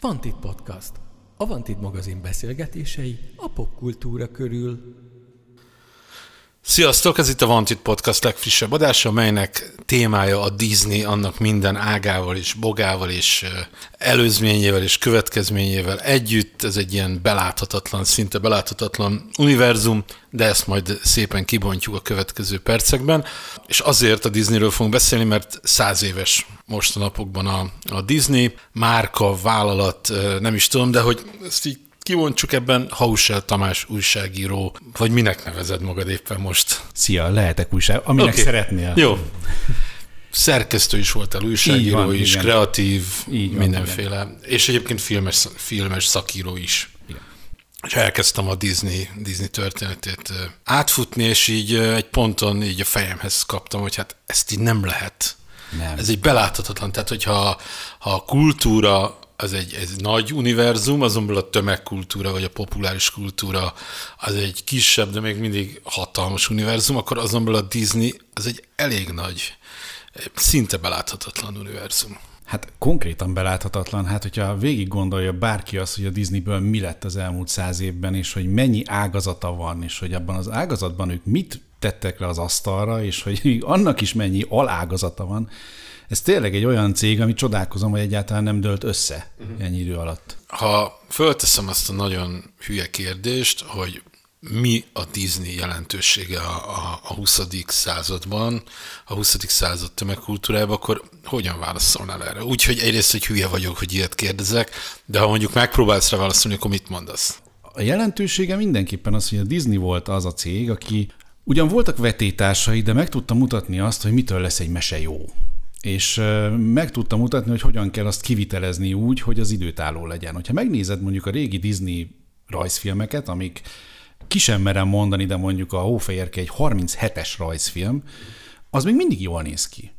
Vantit Podcast. A Vantit magazin beszélgetései a popkultúra körül. Sziasztok, ez itt a Vantit Podcast legfrissebb adása, amelynek témája a Disney, annak minden ágával és bogával és előzményével és következményével együtt. Ez egy ilyen beláthatatlan, szinte beláthatatlan univerzum, de ezt majd szépen kibontjuk a következő percekben. És azért a Disneyről fogunk beszélni, mert száz éves most a a, a Disney, márka, vállalat, nem is tudom, de hogy ezt így kivontsuk ebben Hausel Tamás újságíró, vagy minek nevezed magad éppen most? Szia, lehetek újság, aminek okay. szeretnél. Jó. Szerkesztő is voltál, újságíró van, is, igen. kreatív, Így van, mindenféle. Igen. És egyébként filmes, filmes szakíró is. Igen. És elkezdtem a Disney, Disney történetét átfutni, és így egy ponton így a fejemhez kaptam, hogy hát ezt így nem lehet. Nem. Ez egy beláthatatlan. Tehát, hogyha ha a kultúra az egy, egy nagy univerzum, azonban a tömegkultúra vagy a populáris kultúra az egy kisebb, de még mindig hatalmas univerzum, akkor azonban a Disney az egy elég nagy, szinte beláthatatlan univerzum. Hát konkrétan beláthatatlan, hát hogyha végig gondolja bárki azt, hogy a Disneyből mi lett az elmúlt száz évben, és hogy mennyi ágazata van, és hogy abban az ágazatban ők mit tettek le az asztalra, és hogy annak is mennyi alágazata van, ez tényleg egy olyan cég, ami csodálkozom, hogy egyáltalán nem dölt össze uh-huh. ennyi idő alatt. Ha fölteszem azt a nagyon hülye kérdést, hogy mi a Disney jelentősége a, a, a 20. században, a 20. század tömegkultúrában, akkor hogyan válaszolnál erre? Úgyhogy egyrészt, hogy hülye vagyok, hogy ilyet kérdezek, de ha mondjuk megpróbálsz rá válaszolni, akkor mit mondasz? A jelentősége mindenképpen az, hogy a Disney volt az a cég, aki ugyan voltak vetétársai, de meg tudta mutatni azt, hogy mitől lesz egy mese jó és meg tudta mutatni, hogy hogyan kell azt kivitelezni úgy, hogy az időtálló legyen. Hogyha megnézed mondjuk a régi Disney rajzfilmeket, amik ki sem merem mondani, de mondjuk a Hófehérke egy 37-es rajzfilm, az még mindig jól néz ki.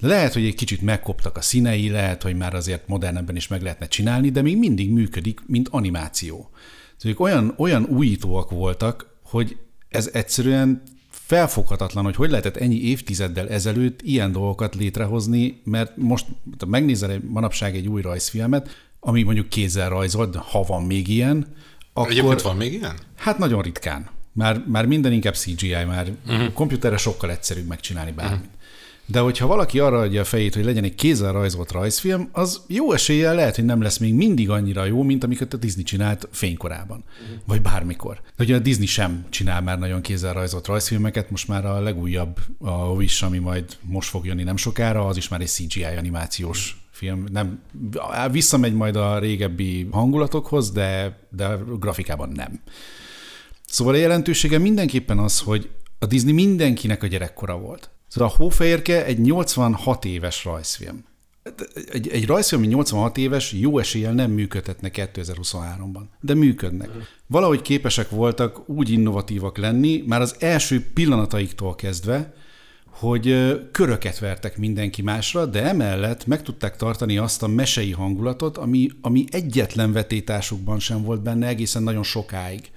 Lehet, hogy egy kicsit megkoptak a színei, lehet, hogy már azért modernebben is meg lehetne csinálni, de még mindig működik, mint animáció. Szóval olyan, olyan újítóak voltak, hogy ez egyszerűen felfoghatatlan, hogy hogy lehetett ennyi évtizeddel ezelőtt ilyen dolgokat létrehozni, mert most megnézel egy, manapság egy új rajzfilmet, ami mondjuk kézzel rajzolt, ha van még ilyen, akkor... Egyébként van még ilyen? Hát nagyon ritkán. Már, már minden inkább CGI, már uh-huh. komputerre sokkal egyszerűbb megcsinálni bármit. Uh-huh. De hogyha valaki arra adja a fejét, hogy legyen egy kézzel rajzolt rajzfilm, az jó eséllyel lehet, hogy nem lesz még mindig annyira jó, mint amiket a Disney csinált fénykorában, uh-huh. vagy bármikor. De ugye a Disney sem csinál már nagyon kézzel rajzolt rajzfilmeket, most már a legújabb, a Wish, ami majd most fog jönni nem sokára, az is már egy CGI animációs film. Nem, visszamegy majd a régebbi hangulatokhoz, de, de grafikában nem. Szóval a jelentősége mindenképpen az, hogy a Disney mindenkinek a gyerekkora volt. Szóval a Hófehérke egy 86 éves rajzfilm. Egy, egy rajzfilm, ami 86 éves, jó eséllyel nem működhetne 2023-ban, de működnek. Valahogy képesek voltak úgy innovatívak lenni, már az első pillanataiktól kezdve, hogy köröket vertek mindenki másra, de emellett meg tudták tartani azt a mesei hangulatot, ami, ami egyetlen vetétásukban sem volt benne egészen nagyon sokáig.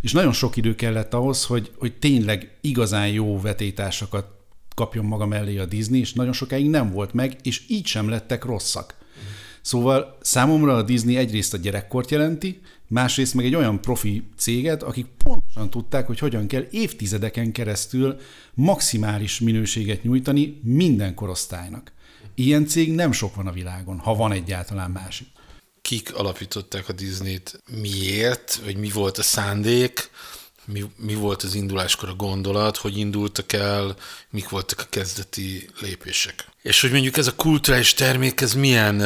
És nagyon sok idő kellett ahhoz, hogy, hogy tényleg igazán jó vetétásokat kapjon maga mellé a Disney, és nagyon sokáig nem volt meg, és így sem lettek rosszak. Szóval számomra a Disney egyrészt a gyerekkort jelenti, másrészt meg egy olyan profi céget, akik pontosan tudták, hogy hogyan kell évtizedeken keresztül maximális minőséget nyújtani minden korosztálynak. Ilyen cég nem sok van a világon, ha van egyáltalán másik. Kik alapították a Disney-t? Miért? Vagy mi volt a szándék? Mi, mi volt az induláskor a gondolat, hogy indultak el, mik voltak a kezdeti lépések. És hogy mondjuk ez a kulturális termék, ez milyen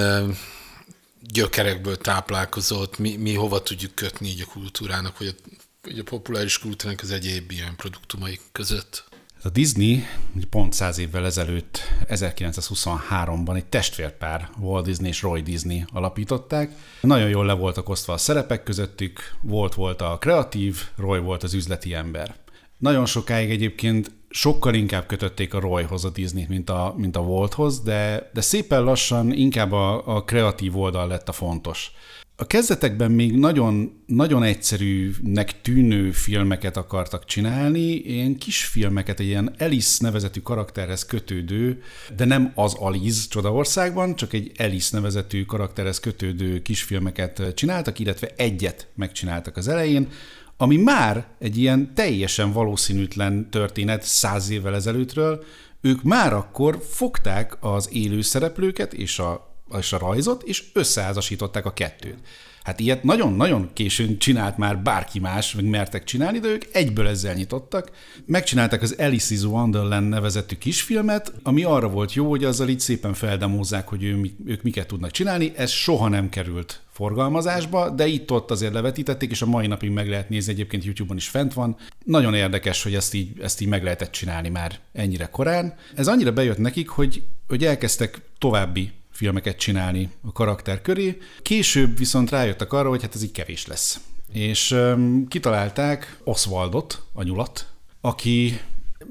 gyökerekből táplálkozott, mi, mi hova tudjuk kötni így a kultúrának, vagy a, vagy a populáris kultúrának az egyéb ilyen produktumai között? A Disney pont száz évvel ezelőtt, 1923-ban egy testvérpár, Walt Disney és Roy Disney alapították. Nagyon jól le voltak osztva a szerepek közöttük, Walt volt a kreatív, Roy volt az üzleti ember. Nagyon sokáig egyébként sokkal inkább kötötték a Royhoz a Disney-t, mint a, mint a Walthoz, de, de szépen lassan inkább a, a kreatív oldal lett a fontos. A kezdetekben még nagyon, nagyon egyszerűnek tűnő filmeket akartak csinálni, ilyen kis filmeket, egy ilyen Alice nevezetű karakterhez kötődő, de nem az Alice Csodaországban, csak egy Alice nevezetű karakterhez kötődő kisfilmeket csináltak, illetve egyet megcsináltak az elején, ami már egy ilyen teljesen valószínűtlen történet száz évvel ezelőttről, ők már akkor fogták az élő szereplőket és a és a rajzot, és összeházasították a kettőt. Hát ilyet nagyon-nagyon későn csinált már bárki más, meg mertek csinálni, de ők egyből ezzel nyitottak. Megcsinálták az Alice's Wonderland nevezetű kisfilmet, ami arra volt jó, hogy azzal így szépen feldemózzák, hogy ő, ők miket tudnak csinálni. Ez soha nem került forgalmazásba, de itt-ott azért levetítették, és a mai napig meg lehet nézni, egyébként YouTube-on is fent van. Nagyon érdekes, hogy ezt így, ezt így meg lehetett csinálni már ennyire korán. Ez annyira bejött nekik, hogy, hogy elkezdtek további filmeket csinálni a karakter köré. Később viszont rájöttek arra, hogy hát ez így kevés lesz. És um, kitalálták Oswaldot, a nyulat, aki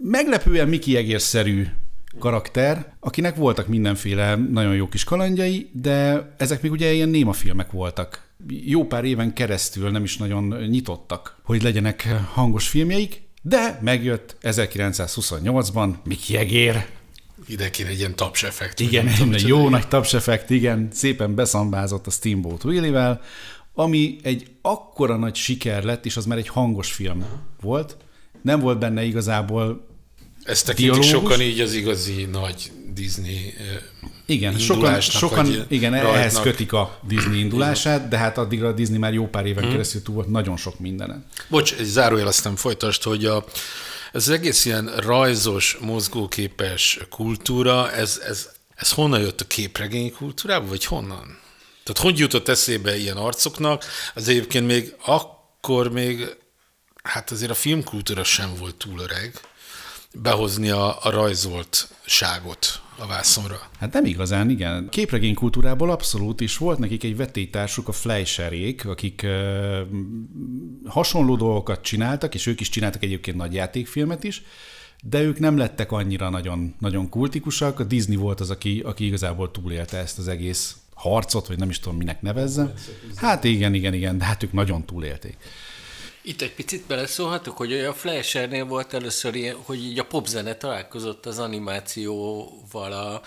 meglepően Mickey egérszerű karakter, akinek voltak mindenféle nagyon jó kis kalandjai, de ezek még ugye ilyen néma filmek voltak. Jó pár éven keresztül nem is nagyon nyitottak, hogy legyenek hangos filmjeik, de megjött 1928-ban Mickey Egér, ide kéne egy ilyen tapseffekt. Igen, egy tudom, jó nagy tapseffekt, igen, szépen beszambázott a Steamboat Willie-vel, ami egy akkora nagy siker lett, és az már egy hangos film volt. Nem volt benne igazából Ezt tekintik sokan így az igazi nagy Disney igen, sokan, sokan igen, rajtnak. ehhez kötik a Disney indulását, de hát addigra a Disney már jó pár éven hmm. keresztül túl volt nagyon sok mindenen. Bocs, egy zárójel aztán folytasd, hogy a, ez az egész ilyen rajzos, mozgóképes kultúra, ez, ez, ez honnan jött a képregény kultúrába, vagy honnan? Tehát hogy jutott eszébe ilyen arcoknak? Az egyébként még akkor még, hát azért a filmkultúra sem volt túl öreg, behozni a, a rajzoltságot a vászonra. Hát nem igazán, igen. Képregény kultúrából abszolút is volt nekik egy vetétársuk, a Fleischerék, akik uh, hasonló dolgokat csináltak, és ők is csináltak egyébként nagy játékfilmet is, de ők nem lettek annyira nagyon, nagyon kultikusak. A Disney volt az, aki, aki igazából túlélte ezt az egész harcot, vagy nem is tudom, minek nevezze. Hát igen, igen, igen, de hát ők nagyon túlélték. Itt egy picit beleszólhatok, hogy a Flashernél volt először ilyen, hogy így a popzene találkozott az animációval, a,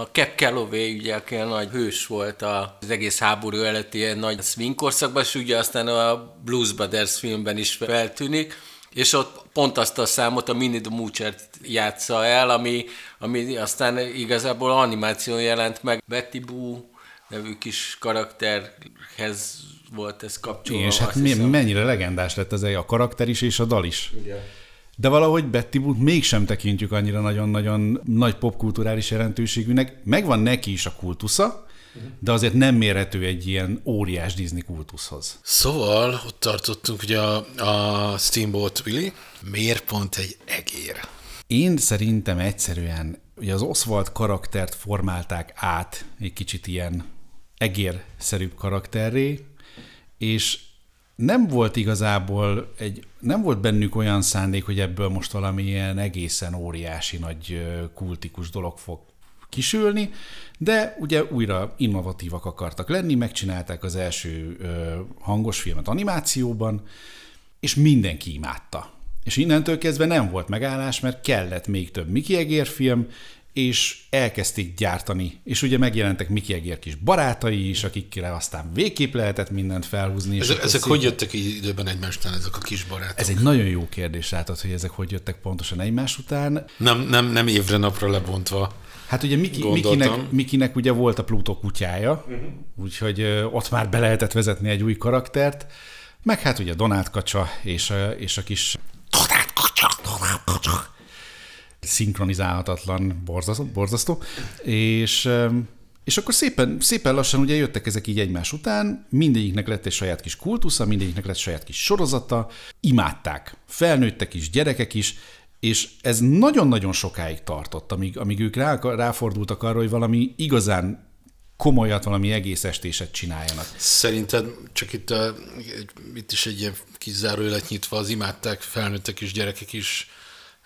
a Cap Calloway, ugye, aki a nagy hős volt az egész háború előtti ilyen nagy swing korszakban, és ugye aztán a Blues Brothers filmben is feltűnik, és ott pont azt a számot a Minnie the Moocher játsza el, ami, ami aztán igazából animáció jelent meg. Betty Boo nevű kis karakterhez volt ez kapcsolva. És hát mi, mennyire legendás lett ez a karakter is és a dal is. Igen. De valahogy Betty Boot mégsem tekintjük annyira nagyon-nagyon nagy popkulturális jelentőségűnek. Megvan neki is a kultusza, de azért nem mérhető egy ilyen óriás Disney kultuszhoz. Szóval ott tartottunk ugye a, a Steamboat Willie. Miért pont egy egér? Én szerintem egyszerűen, ugye az Oswald karaktert formálták át egy kicsit ilyen egérszerűbb karakterré, és nem volt igazából egy, nem volt bennük olyan szándék, hogy ebből most valami ilyen egészen óriási nagy kultikus dolog fog kisülni, de ugye újra innovatívak akartak lenni, megcsinálták az első hangos filmet animációban, és mindenki imádta. És innentől kezdve nem volt megállás, mert kellett még több Mickey Egér film, és elkezdték gyártani, és ugye megjelentek Mickey Egér kis barátai is, akikkel aztán végképp lehetett mindent felhúzni. És ezek, ezek hogy jöttek így időben egymás után, ezek a kis barátok? Ez egy nagyon jó kérdés, látod, hogy ezek hogy jöttek pontosan egymás után. Nem, nem, nem évre napra lebontva. Hát ugye Miki, Mikinek, Mikinek ugye volt a Pluto kutyája, uh-huh. úgyhogy ott már be lehetett vezetni egy új karaktert, meg hát ugye Donát Kacsa és, és a kis Donát Kacsa, Donát Kacsa szinkronizálhatatlan, borzasztó, borzasztó. És, és akkor szépen, szépen lassan ugye jöttek ezek így egymás után, mindegyiknek lett egy saját kis kultusza, mindegyiknek lett saját kis sorozata, imádták, felnőttek is, gyerekek is, és ez nagyon-nagyon sokáig tartott, amíg, amíg ők rá, ráfordultak arra, hogy valami igazán komolyat, valami egész estéset csináljanak. Szerinted csak itt, a, itt is egy ilyen kis nyitva, az imádták felnőttek is, gyerekek is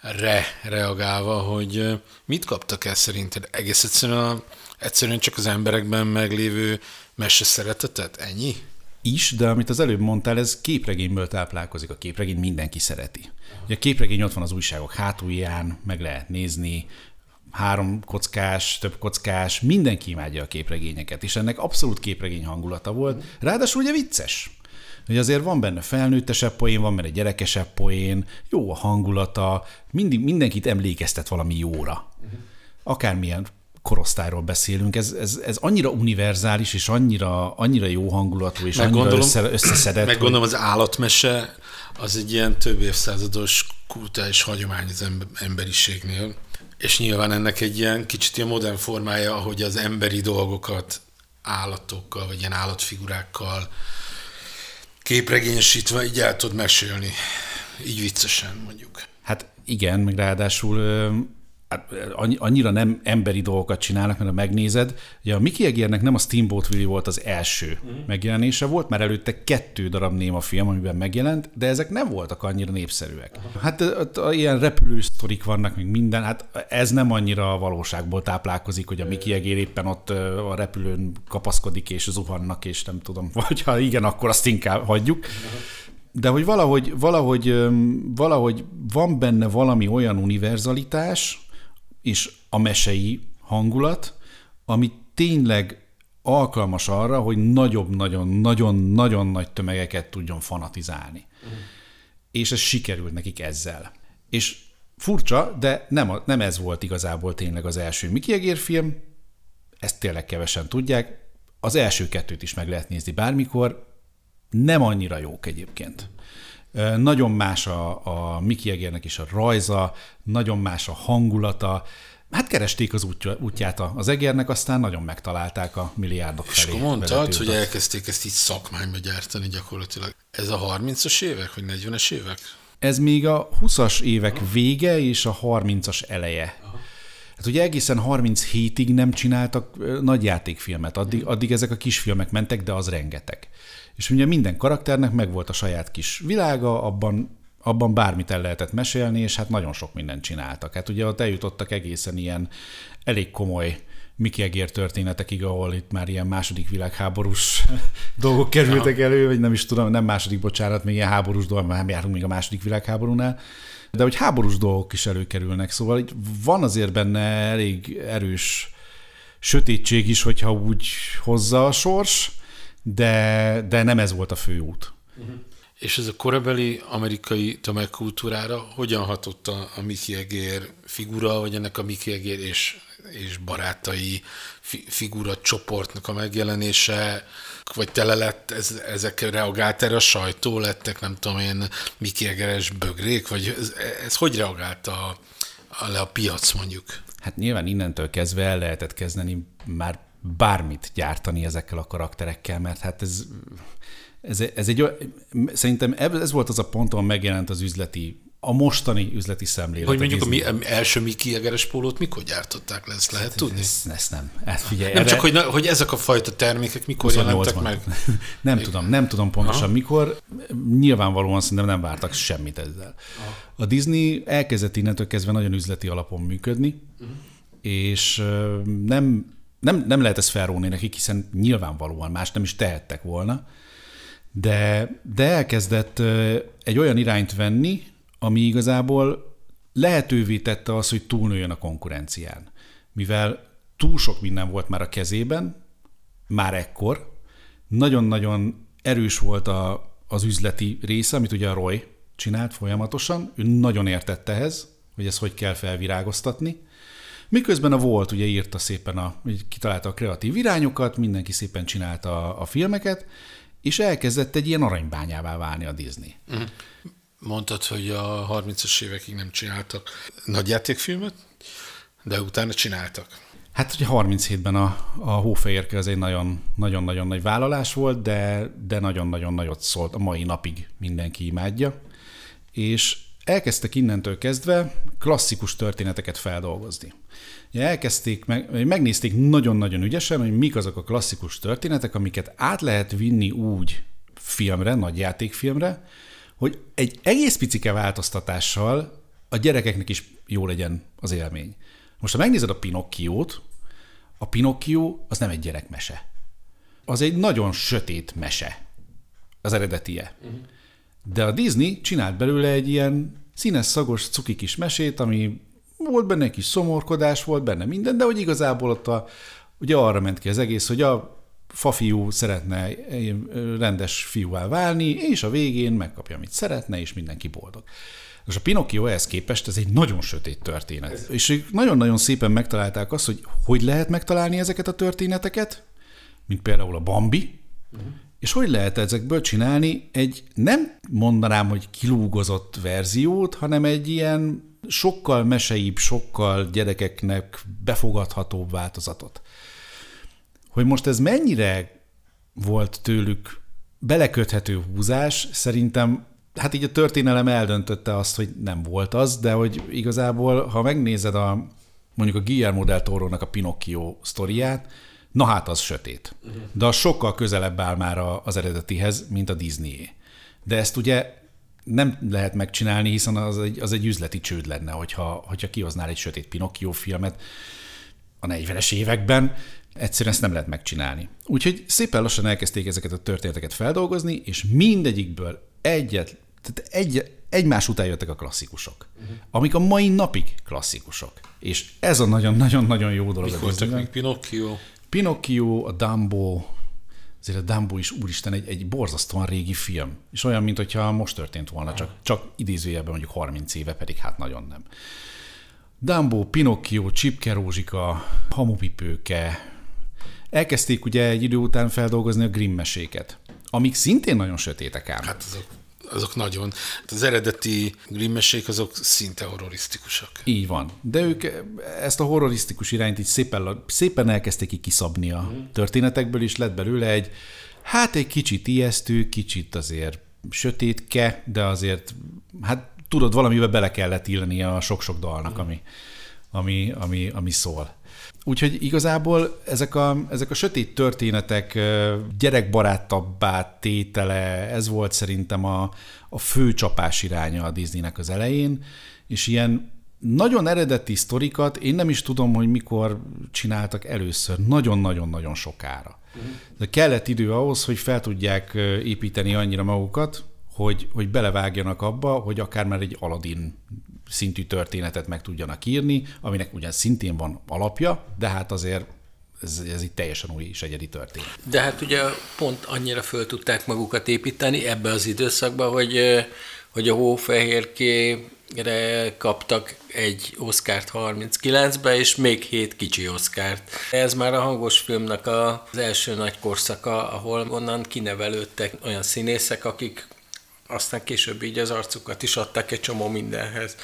re reagálva, hogy mit kaptak el szerinted? Egész egyszerűen, a, egyszerűen csak az emberekben meglévő mese szeretetet? Ennyi? is, de amit az előbb mondtál, ez képregényből táplálkozik. A képregény mindenki szereti. Ugye a képregény ott van az újságok hátulján, meg lehet nézni, három kockás, több kockás, mindenki imádja a képregényeket, és ennek abszolút képregény hangulata volt. Ráadásul ugye vicces. Hogy azért van benne felnőttesebb poén, van benne gyerekesebb poén, jó a hangulata, mindig, mindenkit emlékeztet valami jóra. Akármilyen korosztályról beszélünk, ez, ez, ez annyira univerzális, és annyira, annyira jó hangulatú, és meg annyira gondolom, össze, összeszedett. Meg gondolom az állatmese az egy ilyen több évszázados kultúrális hagyomány az emberiségnél, és nyilván ennek egy ilyen kicsit ilyen modern formája, ahogy az emberi dolgokat állatokkal, vagy ilyen állatfigurákkal képregényesítve így el tud mesélni. Így viccesen mondjuk. Hát igen, meg ráadásul Hát, annyira nem emberi dolgokat csinálnak, mert ha megnézed, ugye a Mickey Egérnek nem a Steamboat Willie volt az első uh-huh. megjelenése volt, már előtte kettő darab néma film, amiben megjelent, de ezek nem voltak annyira népszerűek. Uh-huh. Hát ott ilyen repülő sztorik vannak, még minden, hát ez nem annyira a valóságból táplálkozik, hogy a Mickey Egér éppen ott a repülőn kapaszkodik és zuhannak, és nem tudom, vagy ha igen, akkor azt inkább hagyjuk. Uh-huh de hogy valahogy, valahogy, valahogy van benne valami olyan univerzalitás, és a mesei hangulat, ami tényleg alkalmas arra, hogy nagyobb-nagyon-nagyon-nagyon nagy tömegeket tudjon fanatizálni. Uh-huh. És ez sikerült nekik ezzel. És furcsa, de nem, nem ez volt igazából tényleg az első Mickey Egér film, ezt tényleg kevesen tudják. Az első kettőt is meg lehet nézni bármikor, nem annyira jók egyébként. Nagyon más a, a Mickey Egérnek is a rajza, nagyon más a hangulata. Hát keresték az útja, útját az egérnek, aztán nagyon megtalálták a milliárdok És felé. És mondtad, hogy elkezdték ezt így szakmányba gyártani gyakorlatilag. Ez a 30-as évek, vagy 40-es évek? Ez még a 20-as évek vége és a 30-as eleje. Hát ugye egészen 37-ig nem csináltak nagy játékfilmet, addig, addig ezek a kisfilmek mentek, de az rengeteg. És ugye minden karakternek megvolt a saját kis világa, abban abban bármit el lehetett mesélni, és hát nagyon sok mindent csináltak. Hát ugye ott eljutottak egészen ilyen elég komoly Miki Egér történetekig, ahol itt már ilyen második világháborús dolgok kerültek elő, vagy nem is tudom, nem második, bocsánat, még ilyen háborús dolgok, nem járunk még a második világháborúnál, de hogy háborús dolgok is előkerülnek, szóval van azért benne elég erős sötétség is, hogyha úgy hozza a sors, de, de nem ez volt a fő út. Uh-huh. És ez a korabeli amerikai tömegkultúrára hogyan hatott a, a Mickey Egér figura, vagy ennek a Mickey Egér és, és barátai fi, figura csoportnak a megjelenése, vagy tele lett, ez, ezekre reagált erre a sajtó, lettek nem tudom én Mickey Egeres bögrék, vagy ez, ez hogy reagált a, a, le a piac mondjuk? Hát nyilván innentől kezdve el lehetett kezdeni már bármit gyártani ezekkel a karakterekkel, mert hát ez, ez, ez egy, szerintem ez volt az a pont, ahol megjelent az üzleti a mostani üzleti szemlélet. Hogy mondjuk a mi, első Miki Egeres pólót mikor gyártották le, ezt lehet hát, tudni? Ezt, ezt nem. Hát figyelj, nem erre... csak, hogy, hogy ezek a fajta termékek mikor jelentek meg? nem Még... tudom, nem tudom pontosan Aha. mikor. Nyilvánvalóan szerintem nem vártak semmit ezzel. Aha. A Disney elkezdett innentől kezdve nagyon üzleti alapon működni, uh-huh. és nem nem, nem lehet ezt felróni nekik, hiszen nyilvánvalóan más nem is tehettek volna, de, de elkezdett egy olyan irányt venni, ami igazából lehetővé tette azt, hogy túlnőjön a konkurencián. Mivel túl sok minden volt már a kezében, már ekkor, nagyon-nagyon erős volt a, az üzleti része, amit ugye a Roy csinált folyamatosan, ő nagyon értett ehhez, hogy ezt hogy kell felvirágoztatni, Miközben a Volt ugye írta szépen, a, kitalálta a kreatív irányokat, mindenki szépen csinálta a, a filmeket, és elkezdett egy ilyen aranybányává válni a Disney. Mhm. Mondtad, hogy a 30-as évekig nem csináltak nagyjátékfilmet, de utána csináltak. Hát ugye 37-ben a, a Hófehérke az egy nagyon-nagyon nagy vállalás volt, de, de nagyon-nagyon nagyot szólt, a mai napig mindenki imádja. És elkezdtek innentől kezdve klasszikus történeteket feldolgozni. Elkezdték, meg, megnézték nagyon-nagyon ügyesen, hogy mik azok a klasszikus történetek, amiket át lehet vinni úgy filmre, nagy játékfilmre, hogy egy egész picike változtatással a gyerekeknek is jó legyen az élmény. Most, ha megnézed a Pinocchiót, a Pinocchio az nem egy gyerekmese. Az egy nagyon sötét mese. az eredetie. Uh-huh. De a Disney csinált belőle egy ilyen színes, szagos, cuki kis mesét, ami volt benne egy kis szomorkodás, volt benne minden, de hogy igazából ott a, ugye arra ment ki az egész, hogy a fafiú szeretne rendes fiúvá válni, és a végén megkapja, amit szeretne, és mindenki boldog. És a Pinocchio ehhez képest ez egy nagyon sötét történet. Ez. És nagyon-nagyon szépen megtalálták azt, hogy hogy lehet megtalálni ezeket a történeteket, mint például a Bambi, uh-huh. És hogy lehet ezekből csinálni egy nem mondanám, hogy kilúgozott verziót, hanem egy ilyen sokkal meseibb, sokkal gyerekeknek befogadhatóbb változatot. Hogy most ez mennyire volt tőlük beleköthető húzás, szerintem hát így a történelem eldöntötte azt, hogy nem volt az, de hogy igazából, ha megnézed a mondjuk a Guillermo del Toro-nak a Pinocchio sztoriát, na hát az sötét. De az sokkal közelebb áll már az eredetihez, mint a Disney-é. De ezt ugye nem lehet megcsinálni, hiszen az egy, az egy üzleti csőd lenne, hogyha, hogyha kihoznál egy sötét Pinocchio filmet a 40-es években, egyszerűen ezt nem lehet megcsinálni. Úgyhogy szépen lassan elkezdték ezeket a történeteket feldolgozni, és mindegyikből egyet, tehát egy, egymás után jöttek a klasszikusok, uh-huh. amik a mai napig klasszikusok. És ez a nagyon-nagyon-nagyon jó dolog. Mik voltak még Pinocchio? Pinocchio, a Dumbo, azért a Dumbo is, úristen, egy, egy borzasztóan régi film. És olyan, mint hogyha most történt volna, csak, csak idézőjelben mondjuk 30 éve, pedig hát nagyon nem. Dumbo, Pinocchio, Csipke Rózsika, Hamupipőke. Elkezdték ugye egy idő után feldolgozni a Grimm meséket, amik szintén nagyon sötétek ám. Hát azok azok nagyon. Az eredeti grimmesék azok szinte horrorisztikusak. Így van. De ők ezt a horrorisztikus irányt így szépen, szépen elkezdték kiszabni a mm. történetekből, és lett belőle egy, hát egy kicsit ijesztő, kicsit azért sötétke, de azért, hát tudod, valamivel bele kellett illeni a sok-sok dalnak, ami, ami, ami, ami szól. Úgyhogy igazából ezek a, ezek a sötét történetek gyerekbarátabbá tétele, ez volt szerintem a, a fő csapás iránya a Disneynek az elején, és ilyen nagyon eredeti sztorikat én nem is tudom, hogy mikor csináltak először, nagyon-nagyon-nagyon sokára. Uh-huh. De kellett idő ahhoz, hogy fel tudják építeni annyira magukat, hogy, hogy belevágjanak abba, hogy akár már egy Aladdin szintű történetet meg tudjanak írni, aminek ugyan szintén van alapja, de hát azért ez, ez itt teljesen új és egyedi történet. De hát ugye pont annyira föl tudták magukat építeni ebbe az időszakban, hogy, hogy a hófehérkére kaptak egy Oscárt 39-be, és még hét kicsi Oscárt. Ez már a hangos filmnek az első nagy korszaka, ahol onnan kinevelődtek olyan színészek, akik aztán később így az arcukat is adták egy csomó mindenhez.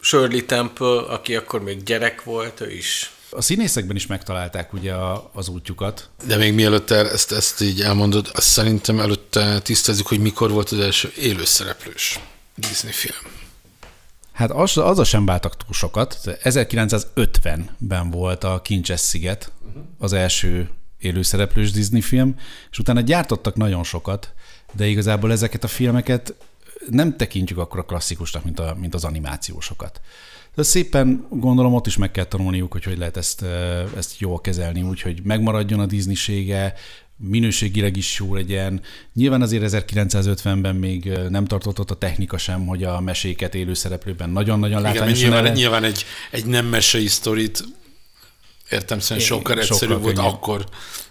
Shirley Temple, aki akkor még gyerek volt, ő is a színészekben is megtalálták ugye a, az útjukat. De még mielőtt ezt, ezt így elmondod, azt szerintem előtte tisztázzuk, hogy mikor volt az első élőszereplős Disney film. Hát az, az sem váltak túl sokat. 1950-ben volt a Kincses sziget, az első élőszereplős Disney film, és utána gyártottak nagyon sokat, de igazából ezeket a filmeket nem tekintjük akkor a klasszikusnak, mint, a, mint az animációsokat. De szépen gondolom ott is meg kell tanulniuk, hogy hogy lehet ezt, ezt jól kezelni, úgy, hogy megmaradjon a Disneysége, minőségileg is jó legyen. Nyilván azért 1950-ben még nem tartott ott a technika sem, hogy a meséket élőszereplőben nagyon-nagyon látványosan nyilván, nyilván egy, egy nem mesei sztorit értem szerint sokkal egyszerűbb volt akkor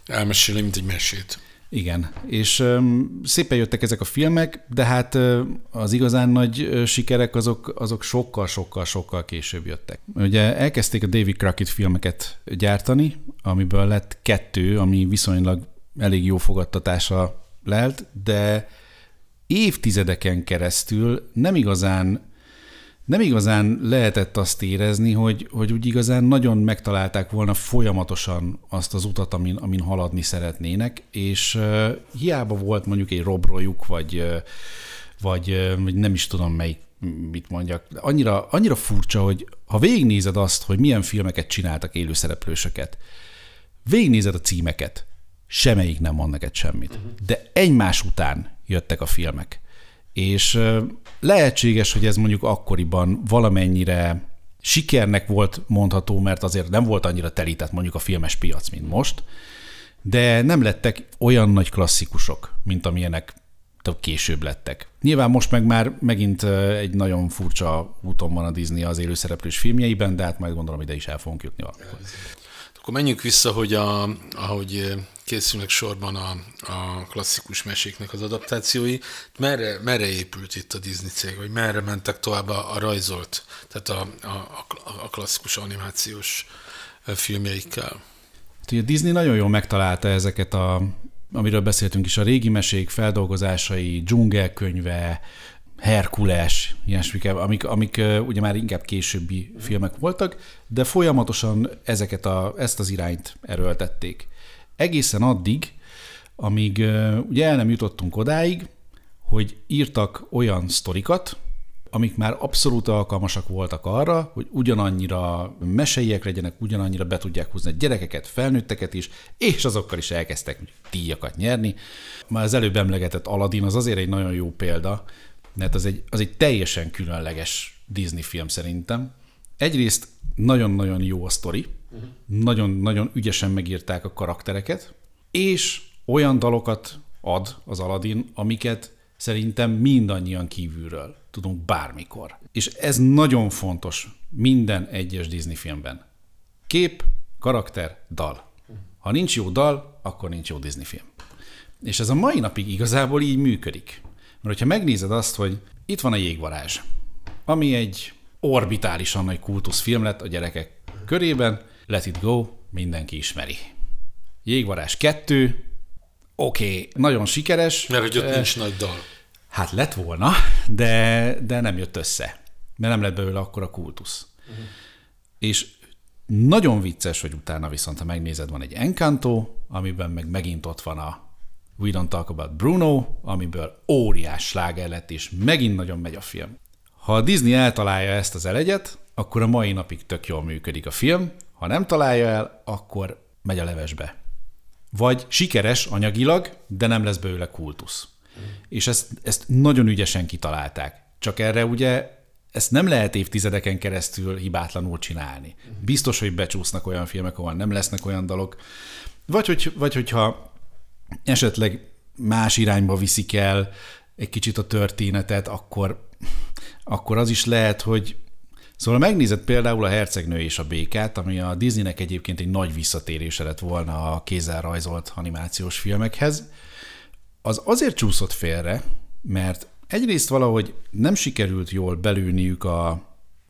elmesélni, mint egy mesét. Igen, és um, szépen jöttek ezek a filmek, de hát uh, az igazán nagy uh, sikerek azok, azok sokkal, sokkal, sokkal később jöttek. Ugye elkezdték a David Crockett filmeket gyártani, amiből lett kettő, ami viszonylag elég jó fogadtatása lelt, de évtizedeken keresztül nem igazán nem igazán lehetett azt érezni, hogy, hogy úgy igazán nagyon megtalálták volna folyamatosan azt az utat, amin, amin haladni szeretnének, és uh, hiába volt mondjuk egy robrojuk, vagy, uh, vagy, nem is tudom melyik, mit mondjak. Annyira, annyira furcsa, hogy ha végignézed azt, hogy milyen filmeket csináltak élőszereplősöket, végignézed a címeket, semmelyik nem mond neked semmit. De egymás után jöttek a filmek. És lehetséges, hogy ez mondjuk akkoriban valamennyire sikernek volt mondható, mert azért nem volt annyira telített mondjuk a filmes piac, mint most, de nem lettek olyan nagy klasszikusok, mint amilyenek később lettek. Nyilván most meg már megint egy nagyon furcsa úton van a Disney az élőszereplős filmjeiben, de hát majd gondolom ide is el fogunk jutni akkor. Akkor menjünk vissza, hogy a, ahogy készülnek sorban a, a klasszikus meséknek az adaptációi. Merre, merre épült itt a Disney cég, vagy merre mentek tovább a, a rajzolt, tehát a, a, a klasszikus animációs filmjeikkel? Hát, a Disney nagyon jól megtalálta ezeket a amiről beszéltünk is, a régi mesék feldolgozásai, dzsungelkönyve, Herkules, ilyesmik, amik, amik ugye már inkább későbbi filmek voltak, de folyamatosan ezeket a, ezt az irányt erőltették. Egészen addig, amíg ugye el nem jutottunk odáig, hogy írtak olyan sztorikat, amik már abszolút alkalmasak voltak arra, hogy ugyanannyira meseiek legyenek, ugyanannyira be tudják húzni a gyerekeket, felnőtteket is, és azokkal is elkezdtek díjakat nyerni. Már az előbb emlegetett Aladdin az azért egy nagyon jó példa, mert az egy, az egy teljesen különleges Disney film szerintem. Egyrészt nagyon-nagyon jó a sztori, nagyon-nagyon ügyesen megírták a karaktereket, és olyan dalokat ad az Aladdin, amiket szerintem mindannyian kívülről tudunk bármikor. És ez nagyon fontos minden egyes Disney filmben. Kép, karakter, dal. Ha nincs jó dal, akkor nincs jó Disney film. És ez a mai napig igazából így működik. Mert hogyha megnézed azt, hogy itt van a jégvarázs, ami egy orbitálisan nagy kultuszfilm lett a gyerekek körében, Let It Go, mindenki ismeri. Jégvarázs 2, oké, okay, nagyon sikeres. Mert hogy ott nincs nagy dal. Hát lett volna, de, de nem jött össze, mert nem lett belőle akkor a kultusz. Uh-huh. És nagyon vicces, hogy utána viszont, ha megnézed, van egy Encanto, amiben meg megint ott van a We Don't Talk About Bruno, amiből óriás sláger lett, és megint nagyon megy a film. Ha a Disney eltalálja ezt az elegyet, akkor a mai napig tök jól működik a film, ha nem találja el, akkor megy a levesbe. Vagy sikeres anyagilag, de nem lesz belőle kultusz. És ezt, ezt nagyon ügyesen kitalálták. Csak erre ugye ezt nem lehet évtizedeken keresztül hibátlanul csinálni. Biztos, hogy becsúsznak olyan filmek, ahol nem lesznek olyan dalok. Vagy, hogy, vagy hogyha esetleg más irányba viszik el egy kicsit a történetet, akkor, akkor az is lehet, hogy Szóval megnézed például a Hercegnő és a Békát, ami a Disneynek egyébként egy nagy visszatérése lett volna a kézzel rajzolt animációs filmekhez, az azért csúszott félre, mert egyrészt valahogy nem sikerült jól belőniük a...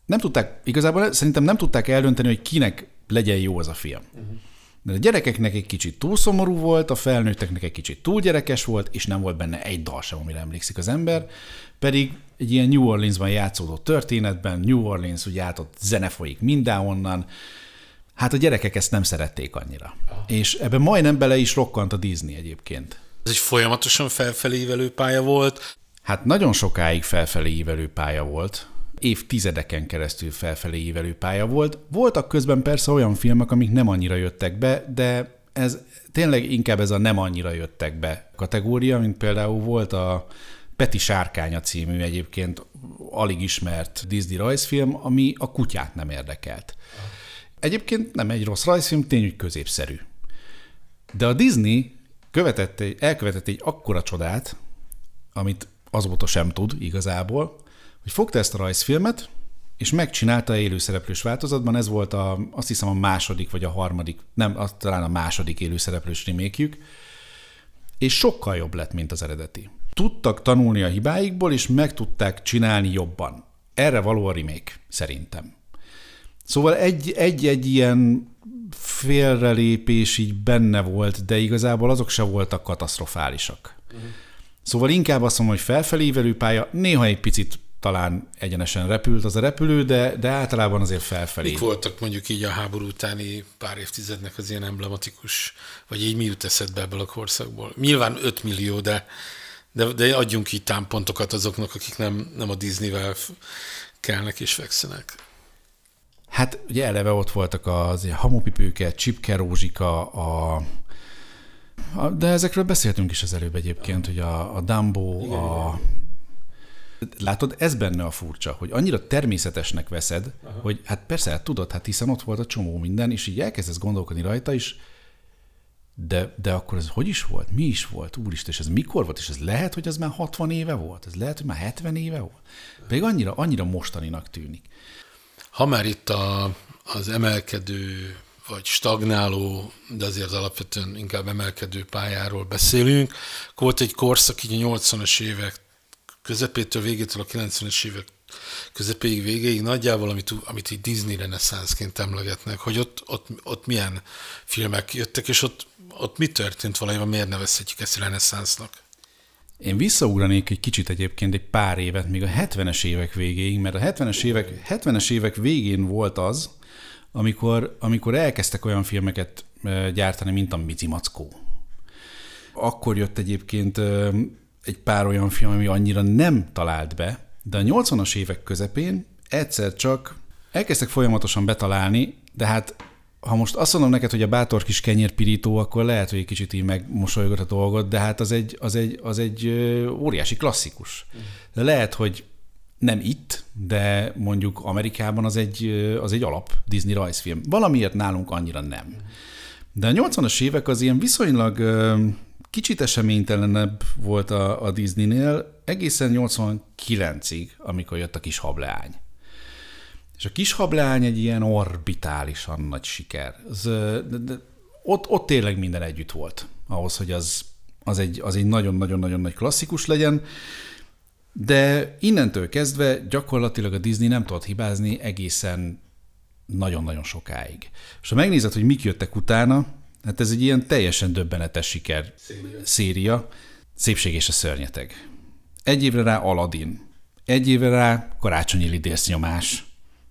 Nem tudták, igazából szerintem nem tudták eldönteni, hogy kinek legyen jó az a film. Uh-huh. De a gyerekeknek egy kicsit túl szomorú volt, a felnőtteknek egy kicsit túl gyerekes volt, és nem volt benne egy dal sem, amire emlékszik az ember, pedig egy ilyen New Orleansban játszódó történetben, New Orleans, ugye át ott zene folyik mindenhonnan, hát a gyerekek ezt nem szerették annyira. Ah. És ebben majdnem bele is rokkant a Disney egyébként. Ez egy folyamatosan felfelé ívelő pálya volt. Hát nagyon sokáig felfelé ívelő pálya volt. Évtizedeken keresztül felfelé ívelő pálya volt. Voltak közben persze olyan filmek, amik nem annyira jöttek be, de ez tényleg inkább ez a nem annyira jöttek be kategória, mint például volt a Peti Sárkánya című egyébként alig ismert Disney rajzfilm, ami a kutyát nem érdekelt. Egyébként nem egy rossz rajzfilm, tény, hogy középszerű. De a Disney követett egy, elkövetett egy akkora csodát, amit azóta sem tud igazából, hogy fogta ezt a rajzfilmet, és megcsinálta élőszereplős változatban, ez volt a, azt hiszem a második vagy a harmadik, nem, az, talán a második élőszereplős remékjük, és sokkal jobb lett, mint az eredeti. Tudtak tanulni a hibáikból, és meg tudták csinálni jobban. Erre való a remake, szerintem. Szóval egy-egy egy ilyen félrelépés így benne volt, de igazából azok se voltak katasztrofálisak. Uh-huh. Szóval inkább azt mondom, hogy felfelé pálya, néha egy picit talán egyenesen repült az a repülő, de, de általában azért felfelé. Mik voltak mondjuk így a háború utáni pár évtizednek az ilyen emblematikus, vagy így mi jut eszedbe ebből a korszakból? Nyilván 5 millió, de, de, de adjunk így támpontokat azoknak, akik nem, nem a Disneyvel kelnek és fekszenek. Hát ugye eleve ott voltak az hamupipőke, Csipke Rózsika, a, a, de ezekről beszéltünk is az előbb egyébként, hogy a, a Dumbo, igen, a... Igen. Látod, ez benne a furcsa, hogy annyira természetesnek veszed, Aha. hogy hát persze, hát tudod, hát hiszen ott volt a csomó minden, és így elkezdesz gondolkodni rajta, is, de, de akkor ez hogy is volt? Mi is volt? Úristen, és ez mikor volt? És ez lehet, hogy ez már 60 éve volt? Ez lehet, hogy már 70 éve volt? Pedig annyira, annyira mostaninak tűnik. Ha már itt a, az emelkedő vagy stagnáló, de azért alapvetően inkább emelkedő pályáról beszélünk. Volt egy korszak így a 80-as évek közepétől, végétől a 90-es évek közepéig, végéig nagyjából, amit, amit így Disney reneszánszként emlegetnek, hogy ott, ott, ott milyen filmek jöttek, és ott, ott mi történt valójában, miért nevezhetjük ezt reneszánsznak? Én visszaugranék egy kicsit egyébként egy pár évet, még a 70-es évek végéig, mert a 70-es évek, 70-es évek végén volt az, amikor, amikor elkezdtek olyan filmeket gyártani, mint a Mici Mackó. Akkor jött egyébként egy pár olyan film, ami annyira nem talált be, de a 80-as évek közepén egyszer csak elkezdtek folyamatosan betalálni, de hát ha most azt mondom neked, hogy a bátor kis kenyérpirító, akkor lehet, hogy egy kicsit így megmosolygod a dolgot, de hát az egy, az egy, az egy óriási klasszikus. De lehet, hogy nem itt, de mondjuk Amerikában az egy, az egy alap Disney rajzfilm. Valamiért nálunk annyira nem. De a 80-as évek az ilyen viszonylag kicsit eseménytelenebb volt a, a Disneynél, egészen 89-ig, amikor jött a kis hableány. És a kis hableány egy ilyen orbitálisan nagy siker. Az, de, de, ott, ott tényleg minden együtt volt, ahhoz, hogy az, az egy, az egy nagyon-nagyon-nagyon nagy klasszikus legyen, de innentől kezdve gyakorlatilag a Disney nem tudott hibázni egészen nagyon-nagyon sokáig. És ha megnézed, hogy mik jöttek utána, hát ez egy ilyen teljesen döbbenetes siker széria. széria. Szépség és a szörnyeteg. Egy évre rá Aladdin. Egy évre rá karácsonyi lidérsznyomás.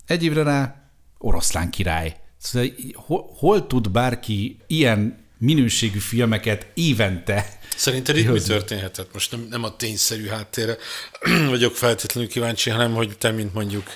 Egy évre rá oroszlán király. Szóval hol, hol tud bárki ilyen minőségű filmeket évente Szerinted itt mi történhetett? Most nem, nem a tényszerű háttérre vagyok feltétlenül kíváncsi, hanem hogy te, mint mondjuk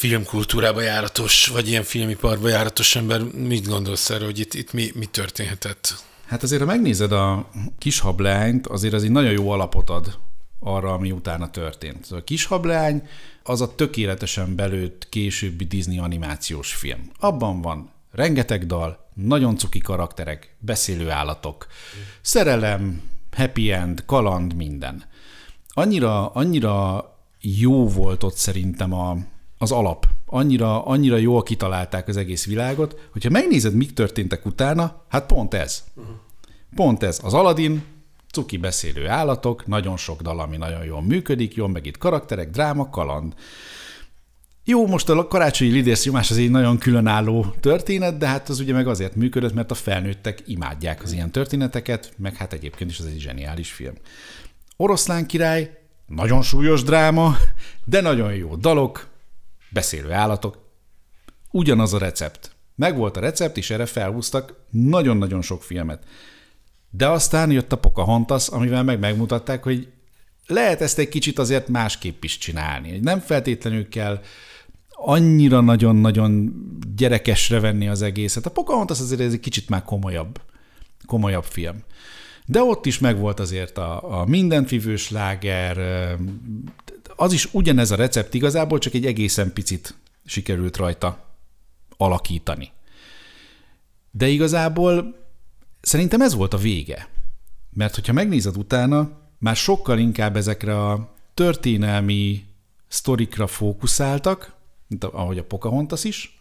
filmkultúrába járatos, vagy ilyen filmiparba járatos ember, mit gondolsz erről, hogy itt, itt mi, mi történhetett? Hát azért, ha megnézed a kis hablányt, azért az egy nagyon jó alapot ad arra, ami utána történt. A kis hablány az a tökéletesen belőtt későbbi Disney animációs film. Abban van rengeteg dal, nagyon cuki karakterek, beszélő állatok, szerelem, happy end, kaland, minden. Annyira, annyira jó volt ott szerintem a, az alap. Annyira, annyira jól kitalálták az egész világot, hogyha megnézed, mik történtek utána, hát pont ez. Pont ez. Az Aladdin, cuki beszélő állatok, nagyon sok dal, ami nagyon jól működik, jól meg itt karakterek, dráma, kaland. Jó, most a karácsonyi lidérsznyomás az egy nagyon különálló történet, de hát az ugye meg azért működött, mert a felnőttek imádják az ilyen történeteket, meg hát egyébként is ez egy zseniális film. Oroszlán király, nagyon súlyos dráma, de nagyon jó dalok, beszélő állatok, ugyanaz a recept. Megvolt a recept, és erre felhúztak nagyon-nagyon sok filmet. De aztán jött a Pocahontas, amivel meg megmutatták, hogy lehet ezt egy kicsit azért másképp is csinálni. Nem feltétlenül kell annyira nagyon-nagyon gyerekesre venni az egészet. A Pocahontas azért ez egy kicsit már komolyabb, komolyabb film. De ott is megvolt azért a, a mindenfivős láger, az is ugyanez a recept igazából, csak egy egészen picit sikerült rajta alakítani. De igazából szerintem ez volt a vége. Mert hogyha megnézed utána, már sokkal inkább ezekre a történelmi sztorikra fókuszáltak, mint ahogy a Pocahontas is.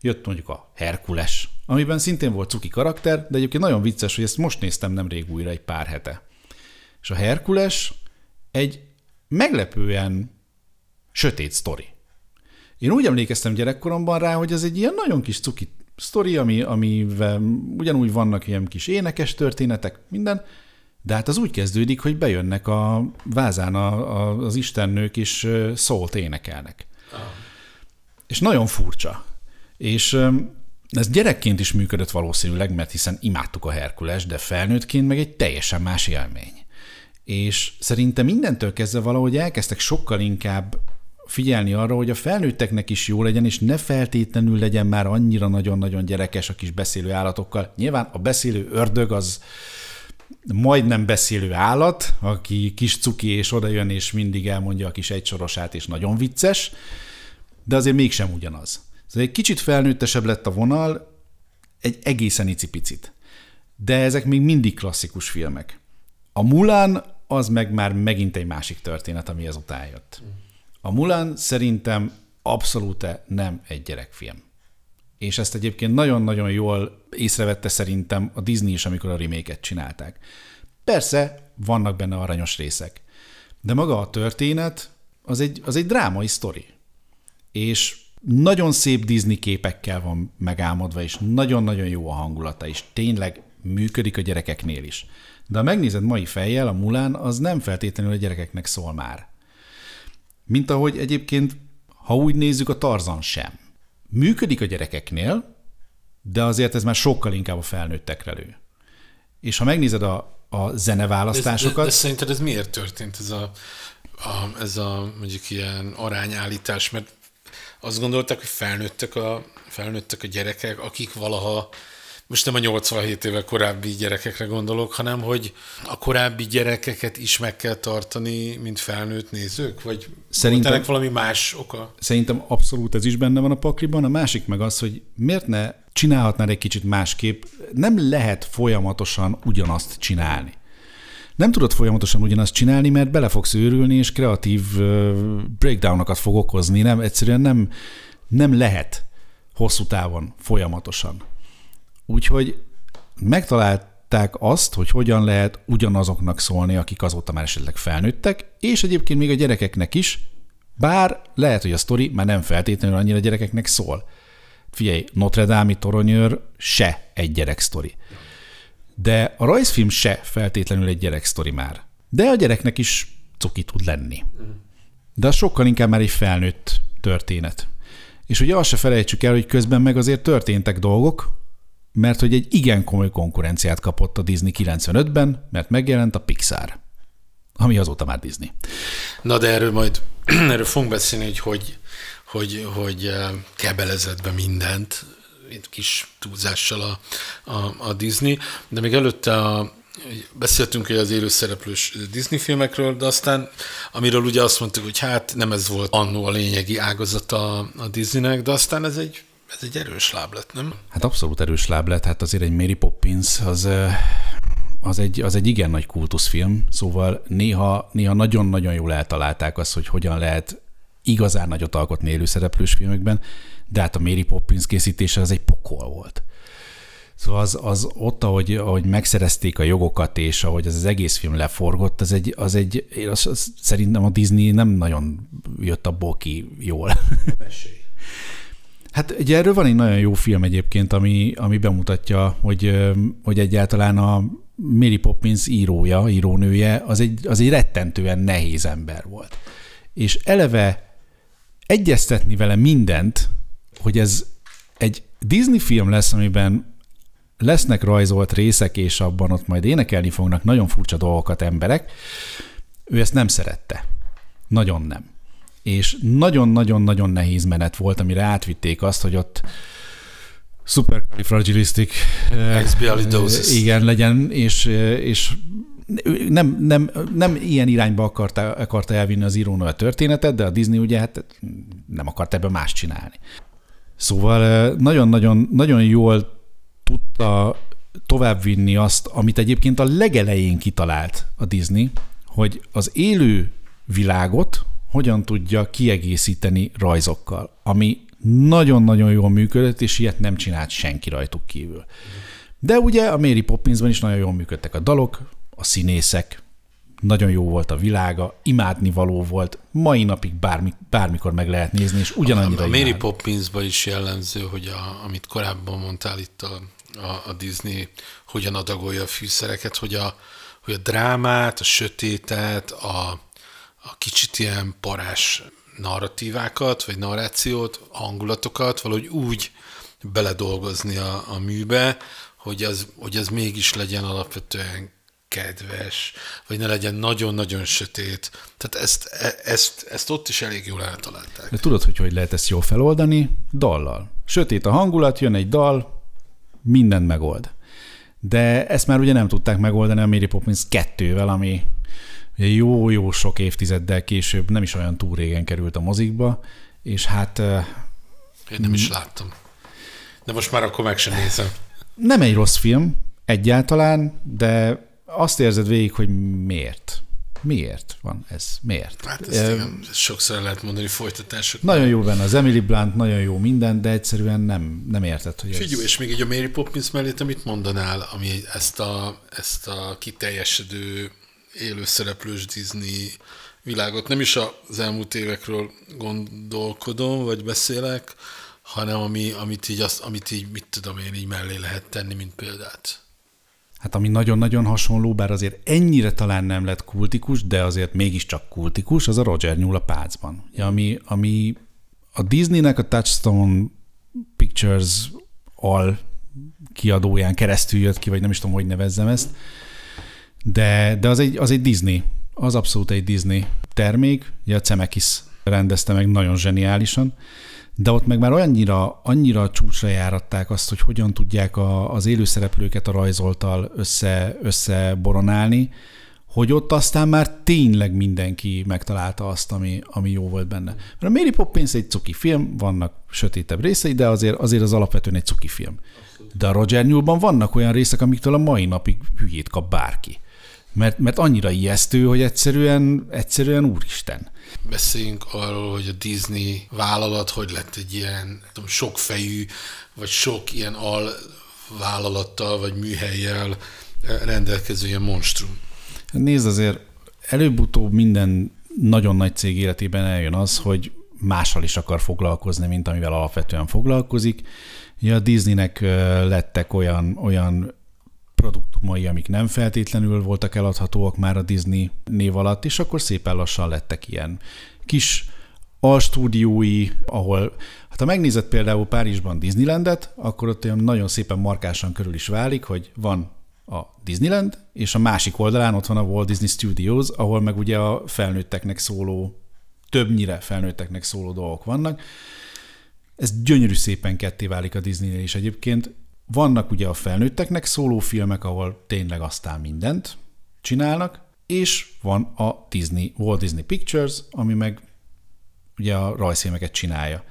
Jött mondjuk a Herkules, amiben szintén volt cuki karakter, de egyébként nagyon vicces, hogy ezt most néztem nemrég újra egy pár hete. És a Herkules egy meglepően sötét sztori. Én úgy emlékeztem gyerekkoromban rá, hogy ez egy ilyen nagyon kis cuki sztori, ami, amivel ugyanúgy vannak ilyen kis énekes történetek, minden, de hát az úgy kezdődik, hogy bejönnek a vázán a, a, az istennők, és szólt énekelnek. És nagyon furcsa. És ez gyerekként is működött valószínűleg, mert hiszen imádtuk a Herkules, de felnőttként meg egy teljesen más élmény. És szerintem mindentől kezdve valahogy elkezdtek sokkal inkább figyelni arra, hogy a felnőtteknek is jó legyen, és ne feltétlenül legyen már annyira nagyon-nagyon gyerekes a kis beszélő állatokkal. Nyilván a beszélő ördög az majdnem beszélő állat, aki kis cuki és odajön, és mindig elmondja a kis egysorosát, és nagyon vicces, de azért mégsem ugyanaz. Szóval egy kicsit felnőttesebb lett a vonal, egy egészen icipicit. de ezek még mindig klasszikus filmek. A Mulan az meg már megint egy másik történet, ami ezután jött. A Mulan szerintem abszolút nem egy gyerekfilm. És ezt egyébként nagyon-nagyon jól észrevette szerintem a Disney is, amikor a remake csinálták. Persze, vannak benne aranyos részek, de maga a történet az egy, az egy drámai sztori. És nagyon szép Disney képekkel van megálmodva, és nagyon-nagyon jó a hangulata, és tényleg működik a gyerekeknél is. De ha megnézed mai fejjel, a Mulán az nem feltétlenül a gyerekeknek szól már. Mint ahogy egyébként, ha úgy nézzük, a Tarzan sem. Működik a gyerekeknél, de azért ez már sokkal inkább a felnőttekre lő. És ha megnézed a, a zeneválasztásokat... De, de, de szerinted ez miért történt, ez a, a, ez a mondjuk ilyen arányállítás? Mert azt gondolták, hogy felnőttek a, felnőttek a gyerekek, akik valaha most nem a 87 éve korábbi gyerekekre gondolok, hanem hogy a korábbi gyerekeket is meg kell tartani, mint felnőtt nézők? Vagy szerintem valami más oka? Szerintem abszolút ez is benne van a pakliban. A másik meg az, hogy miért ne csinálhatnád egy kicsit másképp. Nem lehet folyamatosan ugyanazt csinálni. Nem tudod folyamatosan ugyanazt csinálni, mert bele fogsz őrülni, és kreatív breakdownokat fog okozni. Nem, egyszerűen nem, nem lehet hosszú távon folyamatosan. Úgyhogy megtalálták azt, hogy hogyan lehet ugyanazoknak szólni, akik azóta már esetleg felnőttek, és egyébként még a gyerekeknek is, bár lehet, hogy a sztori már nem feltétlenül annyira gyerekeknek szól. Figyelj, Notre Dame-i toronyőr se egy gyerek sztori. De a rajzfilm se feltétlenül egy gyerek sztori már. De a gyereknek is cuki tud lenni. De az sokkal inkább már egy felnőtt történet. És ugye azt se felejtsük el, hogy közben meg azért történtek dolgok, mert hogy egy igen komoly konkurenciát kapott a Disney 95-ben, mert megjelent a Pixar, ami azóta már Disney. Na de erről majd erről fogunk beszélni, hogy hogy, hogy, hogy eh, kebelezett be mindent, egy kis túlzással a, a, a Disney, de még előtte a, beszéltünk az élőszereplős Disney filmekről, de aztán, amiről ugye azt mondtuk, hogy hát nem ez volt annó a lényegi ágazata a Disneynek, de aztán ez egy ez egy erős láb lett, nem? Hát abszolút erős láb lett, hát azért egy Mary Poppins az, az egy, az egy igen nagy kultuszfilm, szóval néha, néha nagyon-nagyon jól eltalálták azt, hogy hogyan lehet igazán nagyot alkotni élőszereplős filmekben, de hát a Mary Poppins készítése az egy pokol volt. Szóval az, az ott, ahogy, ahogy megszerezték a jogokat, és ahogy az, az egész film leforgott, az egy, az egy az, az, szerintem a Disney nem nagyon jött abból ki jól. Mesélj. Hát ugye erről van egy nagyon jó film egyébként, ami, ami bemutatja, hogy, hogy egyáltalán a Mary Poppins írója, írónője, az egy, az egy rettentően nehéz ember volt. És eleve egyeztetni vele mindent, hogy ez egy Disney film lesz, amiben lesznek rajzolt részek, és abban ott majd énekelni fognak nagyon furcsa dolgokat emberek, ő ezt nem szerette. Nagyon nem és nagyon-nagyon-nagyon nehéz menet volt, amire átvitték azt, hogy ott supercalifragilistic Expialidosis. Igen, legyen, és, és nem, nem, nem ilyen irányba akarta, akarta elvinni az írónő a történetet, de a Disney ugye hát nem akart ebben más csinálni. Szóval nagyon-nagyon nagyon jól tudta továbbvinni azt, amit egyébként a legelején kitalált a Disney, hogy az élő világot, hogyan tudja kiegészíteni rajzokkal, ami nagyon-nagyon jól működött, és ilyet nem csinált senki rajtuk kívül. De ugye a Mary Poppinsban is nagyon jól működtek a dalok, a színészek, nagyon jó volt a világa, imádni való volt, mai napig bármi, bármikor meg lehet nézni, és ugyanannyira A, a Mary Poppinsban is jellemző, hogy a, amit korábban mondtál itt a, a, a Disney, hogyan adagolja a fűszereket, hogy a, hogy a drámát, a sötétet, a, a kicsit ilyen parás narratívákat, vagy narrációt, hangulatokat valahogy úgy beledolgozni a, a műbe, hogy az, hogy az mégis legyen alapvetően kedves, vagy ne legyen nagyon-nagyon sötét. Tehát ezt, e, ezt, ezt ott is elég jól eltalálták. De tudod, hogy hogy lehet ezt jól feloldani? Dallal. Sötét a hangulat, jön egy dal, mindent megold. De ezt már ugye nem tudták megoldani a Mary Poppins 2-vel, ami jó-jó sok évtizeddel később, nem is olyan túl régen került a mozikba, és hát... Én nem is láttam. De most már akkor meg sem nézem. Nem egy rossz film, egyáltalán, de azt érzed végig, hogy miért. Miért van ez? Miért? Hát ezt e, igen, sokszor lehet mondani folytatások. Nagyon jó benne az Emily Blunt, nagyon jó minden, de egyszerűen nem, nem érted, hogy Figyelj, ez... és még egy a Mary Poppins mellé te mit mondanál, ami ezt a, ezt a kiteljesedő élőszereplős Disney világot, nem is az elmúlt évekről gondolkodom, vagy beszélek, hanem ami, amit, így azt, amit így, mit tudom én, így mellé lehet tenni, mint példát. Hát ami nagyon-nagyon hasonló, bár azért ennyire talán nem lett kultikus, de azért mégiscsak kultikus, az a Roger Nyúl a pácban. Ja, ami, ami a Disneynek a Touchstone Pictures al kiadóján keresztül jött ki, vagy nem is tudom, hogy nevezzem ezt, de, de az, egy, az egy Disney, az abszolút egy Disney termék, ugye a Cemekis rendezte meg nagyon zseniálisan, de ott meg már annyira, annyira csúcsra járatták azt, hogy hogyan tudják a, az élőszereplőket a rajzoltal össze, összeboronálni, hogy ott aztán már tényleg mindenki megtalálta azt, ami, ami jó volt benne. Mert a Mary Poppins egy cuki film, vannak sötétebb részei, de azért, azért az alapvetően egy cuki film. De a Roger Newellban vannak olyan részek, amiktől a mai napig hülyét kap bárki. Mert, mert annyira ijesztő, hogy egyszerűen, egyszerűen úristen. Beszéljünk arról, hogy a Disney vállalat hogy lett egy ilyen tudom, sokfejű, vagy sok ilyen al vállalattal, vagy műhelyjel rendelkező ilyen monstrum. Nézd azért, előbb-utóbb minden nagyon nagy cég életében eljön az, hogy mással is akar foglalkozni, mint amivel alapvetően foglalkozik. Ja, a Disneynek lettek olyan, olyan produktumai, amik nem feltétlenül voltak eladhatóak már a Disney név alatt, és akkor szépen lassan lettek ilyen kis alstúdiói, ahol, hát ha megnézed például Párizsban Disneylandet, akkor ott olyan nagyon szépen markásan körül is válik, hogy van a Disneyland, és a másik oldalán ott van a Walt Disney Studios, ahol meg ugye a felnőtteknek szóló, többnyire felnőtteknek szóló dolgok vannak. Ez gyönyörű szépen ketté válik a Disney is egyébként. Vannak ugye a felnőtteknek szóló filmek, ahol tényleg aztán mindent csinálnak, és van a Disney, Walt Disney Pictures, ami meg ugye a rajzfilmeket csinálja.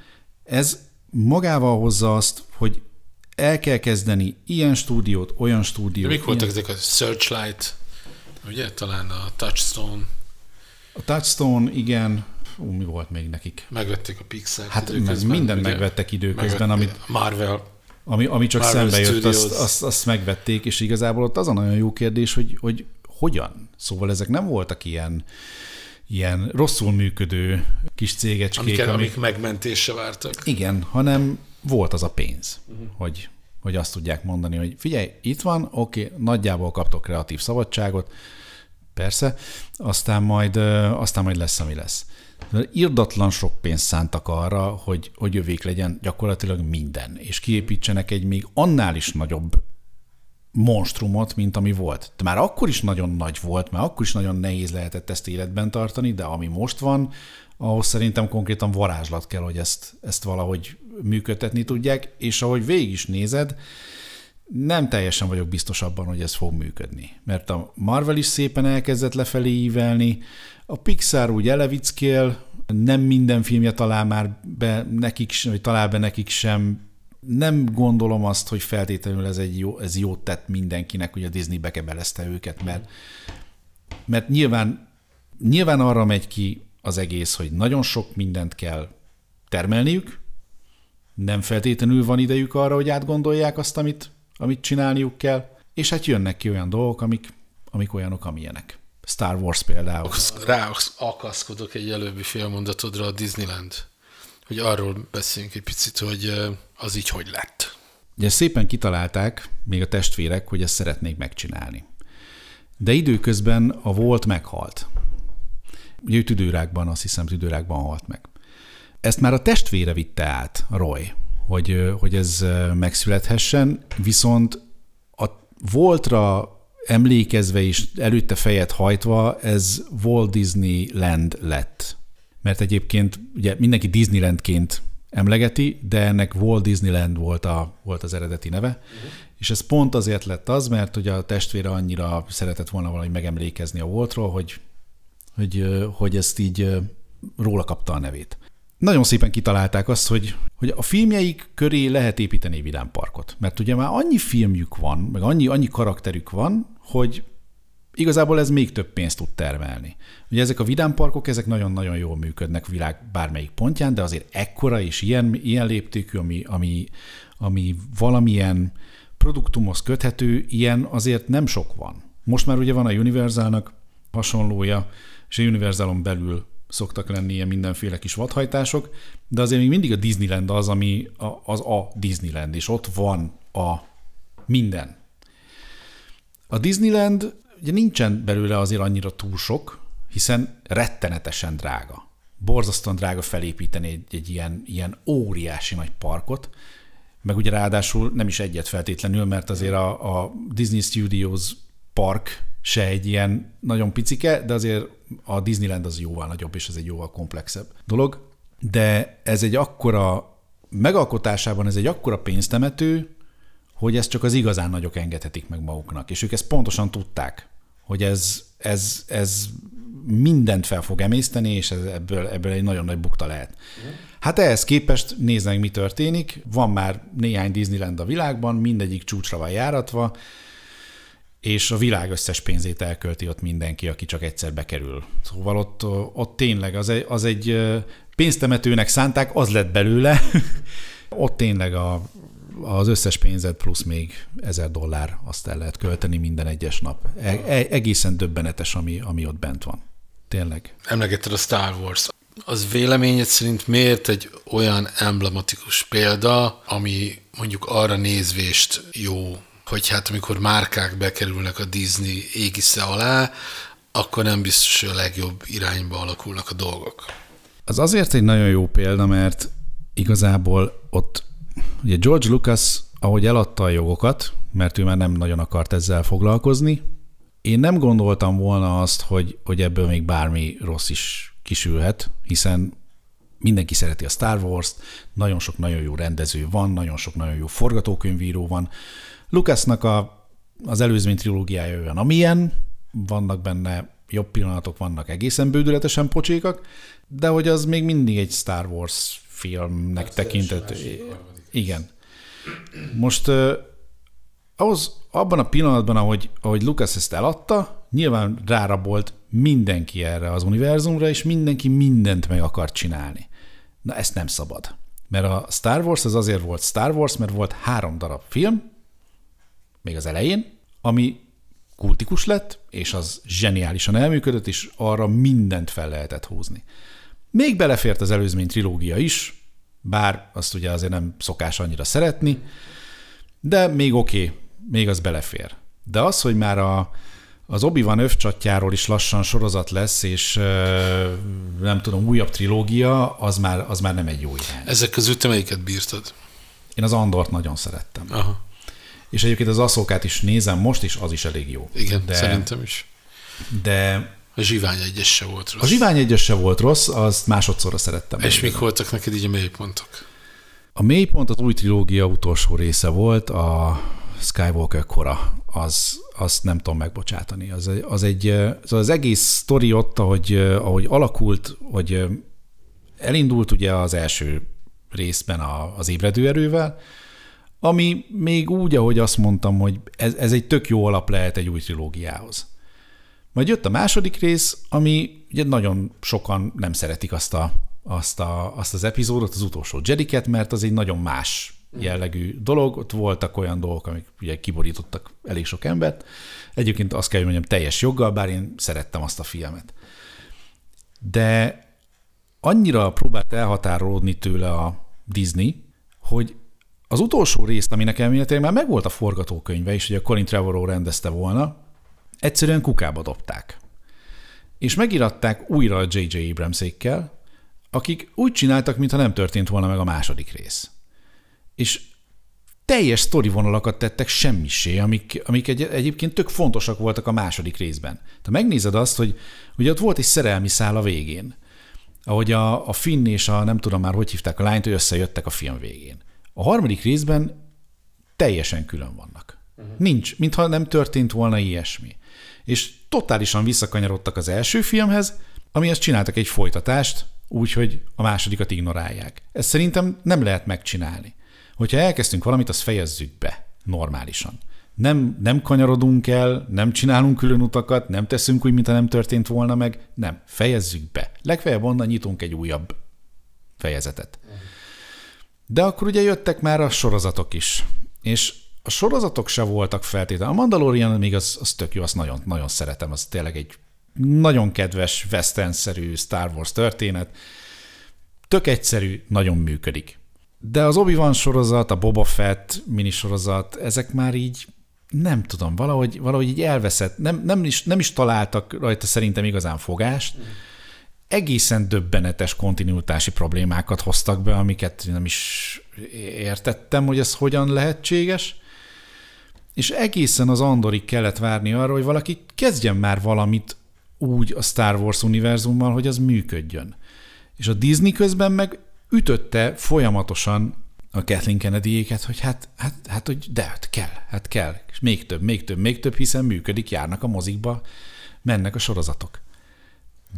Ez magával hozza azt, hogy el kell kezdeni ilyen stúdiót, olyan stúdiót. De mik voltak ezek a Searchlight, ugye? Talán a Touchstone. A Touchstone, igen. Ú, mi volt még nekik? Megvették a Pixar. Hát időközben, minden ugye? megvettek időközben, amit... Marvel. Ami, ami csak Marvel szembe jött, azt, azt, azt megvették, és igazából ott az a nagyon jó kérdés, hogy, hogy hogyan? Szóval ezek nem voltak ilyen, ilyen rosszul működő kis cégecskék. Amiket, amik, amik megmentésre vártak. Igen, hanem volt az a pénz, uh-huh. hogy, hogy azt tudják mondani, hogy figyelj, itt van, oké, okay, nagyjából kaptok kreatív szabadságot, persze, aztán majd, aztán majd lesz, ami lesz. Irdatlan sok pénzt szántak arra, hogy, hogy jövék legyen gyakorlatilag minden, és kiépítsenek egy még annál is nagyobb monstrumot, mint ami volt. De már akkor is nagyon nagy volt, már akkor is nagyon nehéz lehetett ezt életben tartani, de ami most van, ahhoz szerintem konkrétan varázslat kell, hogy ezt, ezt valahogy működtetni tudják, és ahogy végig is nézed, nem teljesen vagyok biztos abban, hogy ez fog működni. Mert a Marvel is szépen elkezdett lefelé ívelni, a Pixar úgy elevickél, nem minden filmje talál már be nekik, vagy talál be nekik sem. Nem gondolom azt, hogy feltétlenül ez, egy jó, ez jót tett mindenkinek, hogy a Disney bekebelezte őket, mert, mert nyilván, nyilván arra megy ki az egész, hogy nagyon sok mindent kell termelniük, nem feltétlenül van idejük arra, hogy átgondolják azt, amit, amit csinálniuk kell, és hát jönnek ki olyan dolgok, amik, amik olyanok, amilyenek. Star Wars például. Rá akaszkodok egy előbbi félmondatodra a Disneyland, hogy arról beszéljünk egy picit, hogy az így hogy lett. Ugye szépen kitalálták, még a testvérek, hogy ezt szeretnék megcsinálni. De időközben a volt meghalt. Ugye ő tüdőrákban, azt hiszem tüdőrákban halt meg. Ezt már a testvére vitte át, Roy, hogy, hogy ez megszülethessen, viszont a voltra emlékezve és előtte fejet hajtva, ez Walt Disney Land lett. Mert egyébként ugye mindenki Disneylandként emlegeti, de ennek Walt Disneyland volt, a, volt az eredeti neve. Uh-huh. És ez pont azért lett az, mert ugye a testvére annyira szeretett volna valahogy megemlékezni a Waltról, hogy, hogy, hogy ezt így róla kapta a nevét. Nagyon szépen kitalálták azt, hogy, hogy a filmjeik köré lehet építeni vidámparkot. Mert ugye már annyi filmjük van, meg annyi, annyi karakterük van, hogy igazából ez még több pénzt tud termelni. Ugye ezek a vidámparkok, ezek nagyon-nagyon jól működnek világ bármelyik pontján, de azért ekkora és ilyen, ilyen léptékű, ami, ami, ami valamilyen produktumhoz köthető, ilyen azért nem sok van. Most már ugye van a Universalnak hasonlója, és a Universalon belül szoktak lenni ilyen mindenféle kis vadhajtások, de azért még mindig a Disneyland az, ami a, az a Disneyland, és ott van a minden. A Disneyland ugye nincsen belőle azért annyira túl sok, hiszen rettenetesen drága. Borzasztóan drága felépíteni egy, egy ilyen, ilyen óriási nagy parkot, meg ugye ráadásul nem is egyet feltétlenül, mert azért a, a Disney Studios park se egy ilyen nagyon picike, de azért a Disneyland az jóval nagyobb, és ez egy jóval komplexebb dolog. De ez egy akkora, megalkotásában ez egy akkora pénztemető, hogy ezt csak az igazán nagyok engedhetik meg maguknak. És ők ezt pontosan tudták, hogy ez, ez, ez mindent fel fog emészteni, és ez, ebből, ebből egy nagyon nagy bukta lehet. Hát ehhez képest néznek, mi történik. Van már néhány Disneyland a világban, mindegyik csúcsra van járatva, és a világ összes pénzét elkölti ott mindenki, aki csak egyszer bekerül. Szóval ott, ott tényleg az egy, az egy pénztemetőnek szánták, az lett belőle. ott tényleg a, az összes pénzed plusz még ezer dollár azt el lehet költeni minden egyes nap. E, e, egészen döbbenetes, ami, ami ott bent van. Tényleg. Emlegetted a Star Wars. Az véleményed szerint miért egy olyan emblematikus példa, ami mondjuk arra nézvést jó hogy hát amikor márkák bekerülnek a Disney égisze alá, akkor nem biztos, hogy a legjobb irányba alakulnak a dolgok. Az azért egy nagyon jó példa, mert igazából ott ugye George Lucas, ahogy eladta a jogokat, mert ő már nem nagyon akart ezzel foglalkozni, én nem gondoltam volna azt, hogy, hogy ebből még bármi rossz is kisülhet, hiszen mindenki szereti a Star Wars-t, nagyon sok nagyon jó rendező van, nagyon sok nagyon jó forgatókönyvíró van, Lucasnak a, az előzmény trilógiája olyan, amilyen, vannak benne jobb pillanatok, vannak egészen bődületesen pocsékak, de hogy az még mindig egy Star Wars filmnek hát tekintett. Igen. Most ahhoz, abban a pillanatban, ahogy, ahogy Lucas ezt eladta, nyilván rárabolt mindenki erre az univerzumra, és mindenki mindent meg akart csinálni. Na ezt nem szabad. Mert a Star Wars az azért volt Star Wars, mert volt három darab film, még az elején, ami kultikus lett, és az zseniálisan elműködött, és arra mindent fel lehetett húzni. Még belefért az előzmény trilógia is, bár azt ugye azért nem szokás annyira szeretni, de még oké, okay, még az belefér. De az, hogy már a, az Obi-Wan övcsatjáról is lassan sorozat lesz, és nem tudom, újabb trilógia, az már, az már nem egy jó irány. Ezek közül te melyiket bírtad? Én az Andort nagyon szerettem. Aha. És egyébként az aszókát is nézem most, és az is elég jó. Igen, de, szerintem is. De a zsivány egyes se volt rossz. A zsivány egyes se volt rossz, azt másodszorra szerettem. És mik voltak neked így a mélypontok? A mélypont az új trilógia utolsó része volt, a Skywalker kora. Az, azt nem tudom megbocsátani. Az, az egy, az, az egész sztori ott, ahogy, ahogy alakult, hogy elindult ugye az első részben az ébredő erővel, ami még úgy, ahogy azt mondtam, hogy ez, ez egy tök jó alap lehet egy új trilógiához. Majd jött a második rész, ami ugye nagyon sokan nem szeretik azt, a, azt, a, azt az epizódot, az utolsó Jediket, mert az egy nagyon más jellegű dolog. Ott voltak olyan dolgok, amik ugye kiborítottak elég sok embert. Egyébként azt kell, hogy mondjam, teljes joggal, bár én szerettem azt a filmet. De annyira próbált elhatárolódni tőle a Disney, hogy az utolsó részt, aminek elméletileg már megvolt a forgatókönyve is, hogy a Colin Trevorrow rendezte volna, egyszerűen kukába dobták. És megiratták újra a J.J. Abramsékkel, akik úgy csináltak, mintha nem történt volna meg a második rész. És teljes sztori vonalakat tettek semmisé, amik, amik egy, egyébként tök fontosak voltak a második részben. Te megnézed azt, hogy ugye ott volt egy szerelmi szál a végén, ahogy a, a Finn és a nem tudom már, hogy hívták a lányt, hogy összejöttek a film végén. A harmadik részben teljesen külön vannak. Uh-huh. Nincs, mintha nem történt volna ilyesmi. És totálisan visszakanyarodtak az első filmhez, amihez csináltak egy folytatást, úgyhogy a másodikat ignorálják. Ezt szerintem nem lehet megcsinálni. Hogyha elkezdtünk valamit, azt fejezzük be normálisan. Nem, nem kanyarodunk el, nem csinálunk külön utakat, nem teszünk úgy, mintha nem történt volna meg, nem, fejezzük be. Legfeljebb onnan nyitunk egy újabb fejezetet. De akkor ugye jöttek már a sorozatok is. És a sorozatok se voltak feltétlenül. A Mandalorian még az, az tök jó, azt nagyon, nagyon szeretem, az tényleg egy nagyon kedves, western-szerű Star Wars történet. Tök egyszerű, nagyon működik. De az Obi-Wan sorozat, a Boba Fett minisorozat, ezek már így nem tudom, valahogy, valahogy így elveszett, nem, nem, is, nem is találtak rajta szerintem igazán fogást. Egészen döbbenetes kontinuitási problémákat hoztak be, amiket nem is értettem, hogy ez hogyan lehetséges. És egészen az Andorig kellett várni arra, hogy valaki kezdjen már valamit úgy a Star Wars univerzummal, hogy az működjön. És a Disney közben meg ütötte folyamatosan a Kathleen kennedy hogy hát, hát, hát, hogy de, hát kell, hát kell. És még több, még több, még több, hiszen működik, járnak a mozikba, mennek a sorozatok.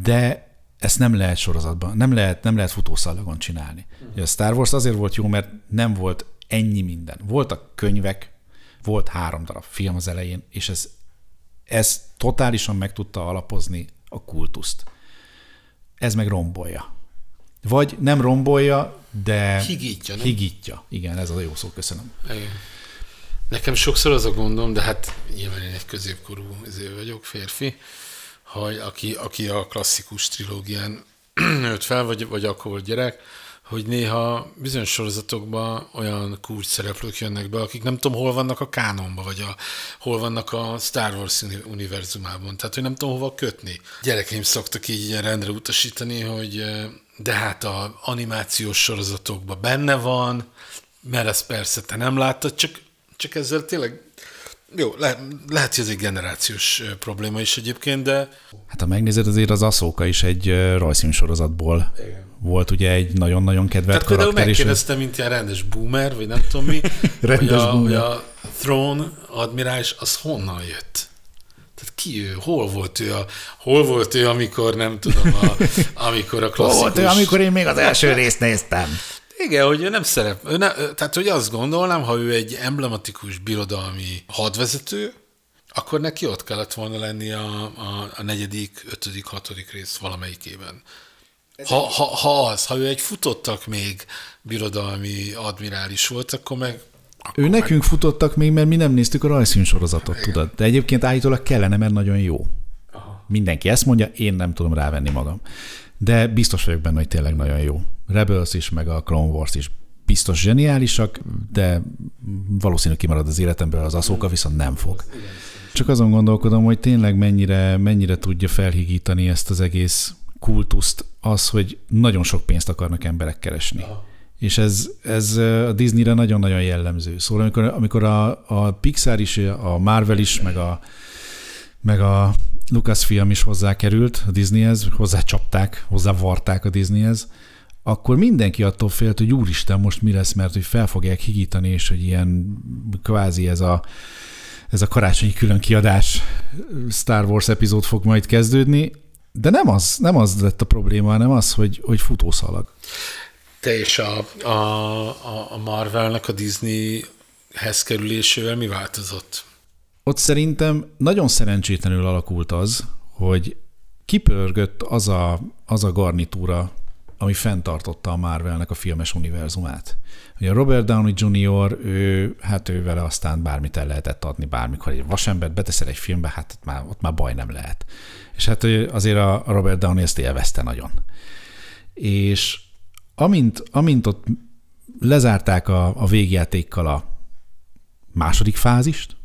De ezt nem lehet sorozatban, nem lehet, nem lehet futószalagon csinálni. Uh-huh. A Star Wars azért volt jó, mert nem volt ennyi minden. Voltak könyvek, volt három darab film az elején, és ez, ez totálisan meg tudta alapozni a kultuszt. Ez meg rombolja. Vagy nem rombolja, de higítja, nem? higítja. Igen, ez a jó szó, köszönöm. Igen. Nekem sokszor az a gondom, de hát nyilván én egy középkorú izé vagyok, férfi, hogy aki, aki a klasszikus trilógián nőtt fel, vagy, vagy akkor volt gyerek, hogy néha bizonyos sorozatokban olyan kulcs szereplők jönnek be, akik nem tudom, hol vannak a kánonban, vagy a, hol vannak a Star Wars univerzumában. Tehát, hogy nem tudom, hova kötni. Gyerekeim szoktak így ilyen rendre utasítani, hogy de hát a animációs sorozatokban benne van, mert ezt persze te nem láttad, csak, csak ezzel tényleg jó, le, lehet, hogy ez egy generációs probléma is egyébként, de... Hát ha megnézed, azért az Aszóka is egy rajzfilm sorozatból Igen. volt ugye egy nagyon-nagyon kedvelt Tehát karakter. Tehát megkérdeztem, mint ilyen rendes boomer, vagy nem tudom mi, rendes hogy, a, boomer. hogy a Throne admirális az honnan jött? Tehát ki ő? Hol volt ő? A, hol volt ő, amikor nem tudom, a, amikor a klasszikus... Hol volt ő, amikor én még az első részt néztem? Igen, hogy ő nem szerep. Ő ne, tehát, hogy azt gondolnám, ha ő egy emblematikus birodalmi hadvezető, akkor neki ott kellett volna lenni a, a, a negyedik, ötödik, hatodik rész valamelyikében. Ha, ha, ha az, ha ő egy futottak még birodalmi admirális volt, akkor meg akkor ő meg... nekünk futottak még, mert mi nem néztük a rajzfilm sorozatot, tudod. De egyébként állítólag kellene, mert nagyon jó. Aha. Mindenki ezt mondja, én nem tudom rávenni magam. De biztos vagyok benne, hogy tényleg nagyon jó. Rebels is, meg a Clone Wars is biztos zseniálisak, de valószínűleg kimarad az életemből, az Aszóka viszont nem fog. Csak azon gondolkodom, hogy tényleg mennyire, mennyire tudja felhigítani ezt az egész kultuszt az, hogy nagyon sok pénzt akarnak emberek keresni. És ez, ez a Disneyre nagyon-nagyon jellemző. Szóval amikor, amikor a, a Pixar is, a Marvel is, meg a, meg a Lucasfilm is hozzákerült a Disneyhez, hozzá csapták, hozzá varták a Disneyhez, akkor mindenki attól félt, hogy úristen, most mi lesz, mert hogy fel fogják higítani, és hogy ilyen kvázi ez a, ez a karácsonyi külön kiadás Star Wars epizód fog majd kezdődni, de nem az, nem az lett a probléma, hanem az, hogy, hogy futószalag. Te és a, a, a Marvelnek a Disneyhez kerülésével mi változott? Ott szerintem nagyon szerencsétlenül alakult az, hogy kipörgött az a, az a garnitúra, ami fenntartotta a Marvelnek a filmes univerzumát. Ugye Robert Downey Jr., ő, hát ő vele aztán bármit el lehetett adni, bármikor egy vasembert beteszel egy filmbe, hát ott már, ott már baj nem lehet. És hát azért a Robert Downey ezt élvezte nagyon. És amint, amint ott lezárták a, a végjátékkal a második fázist,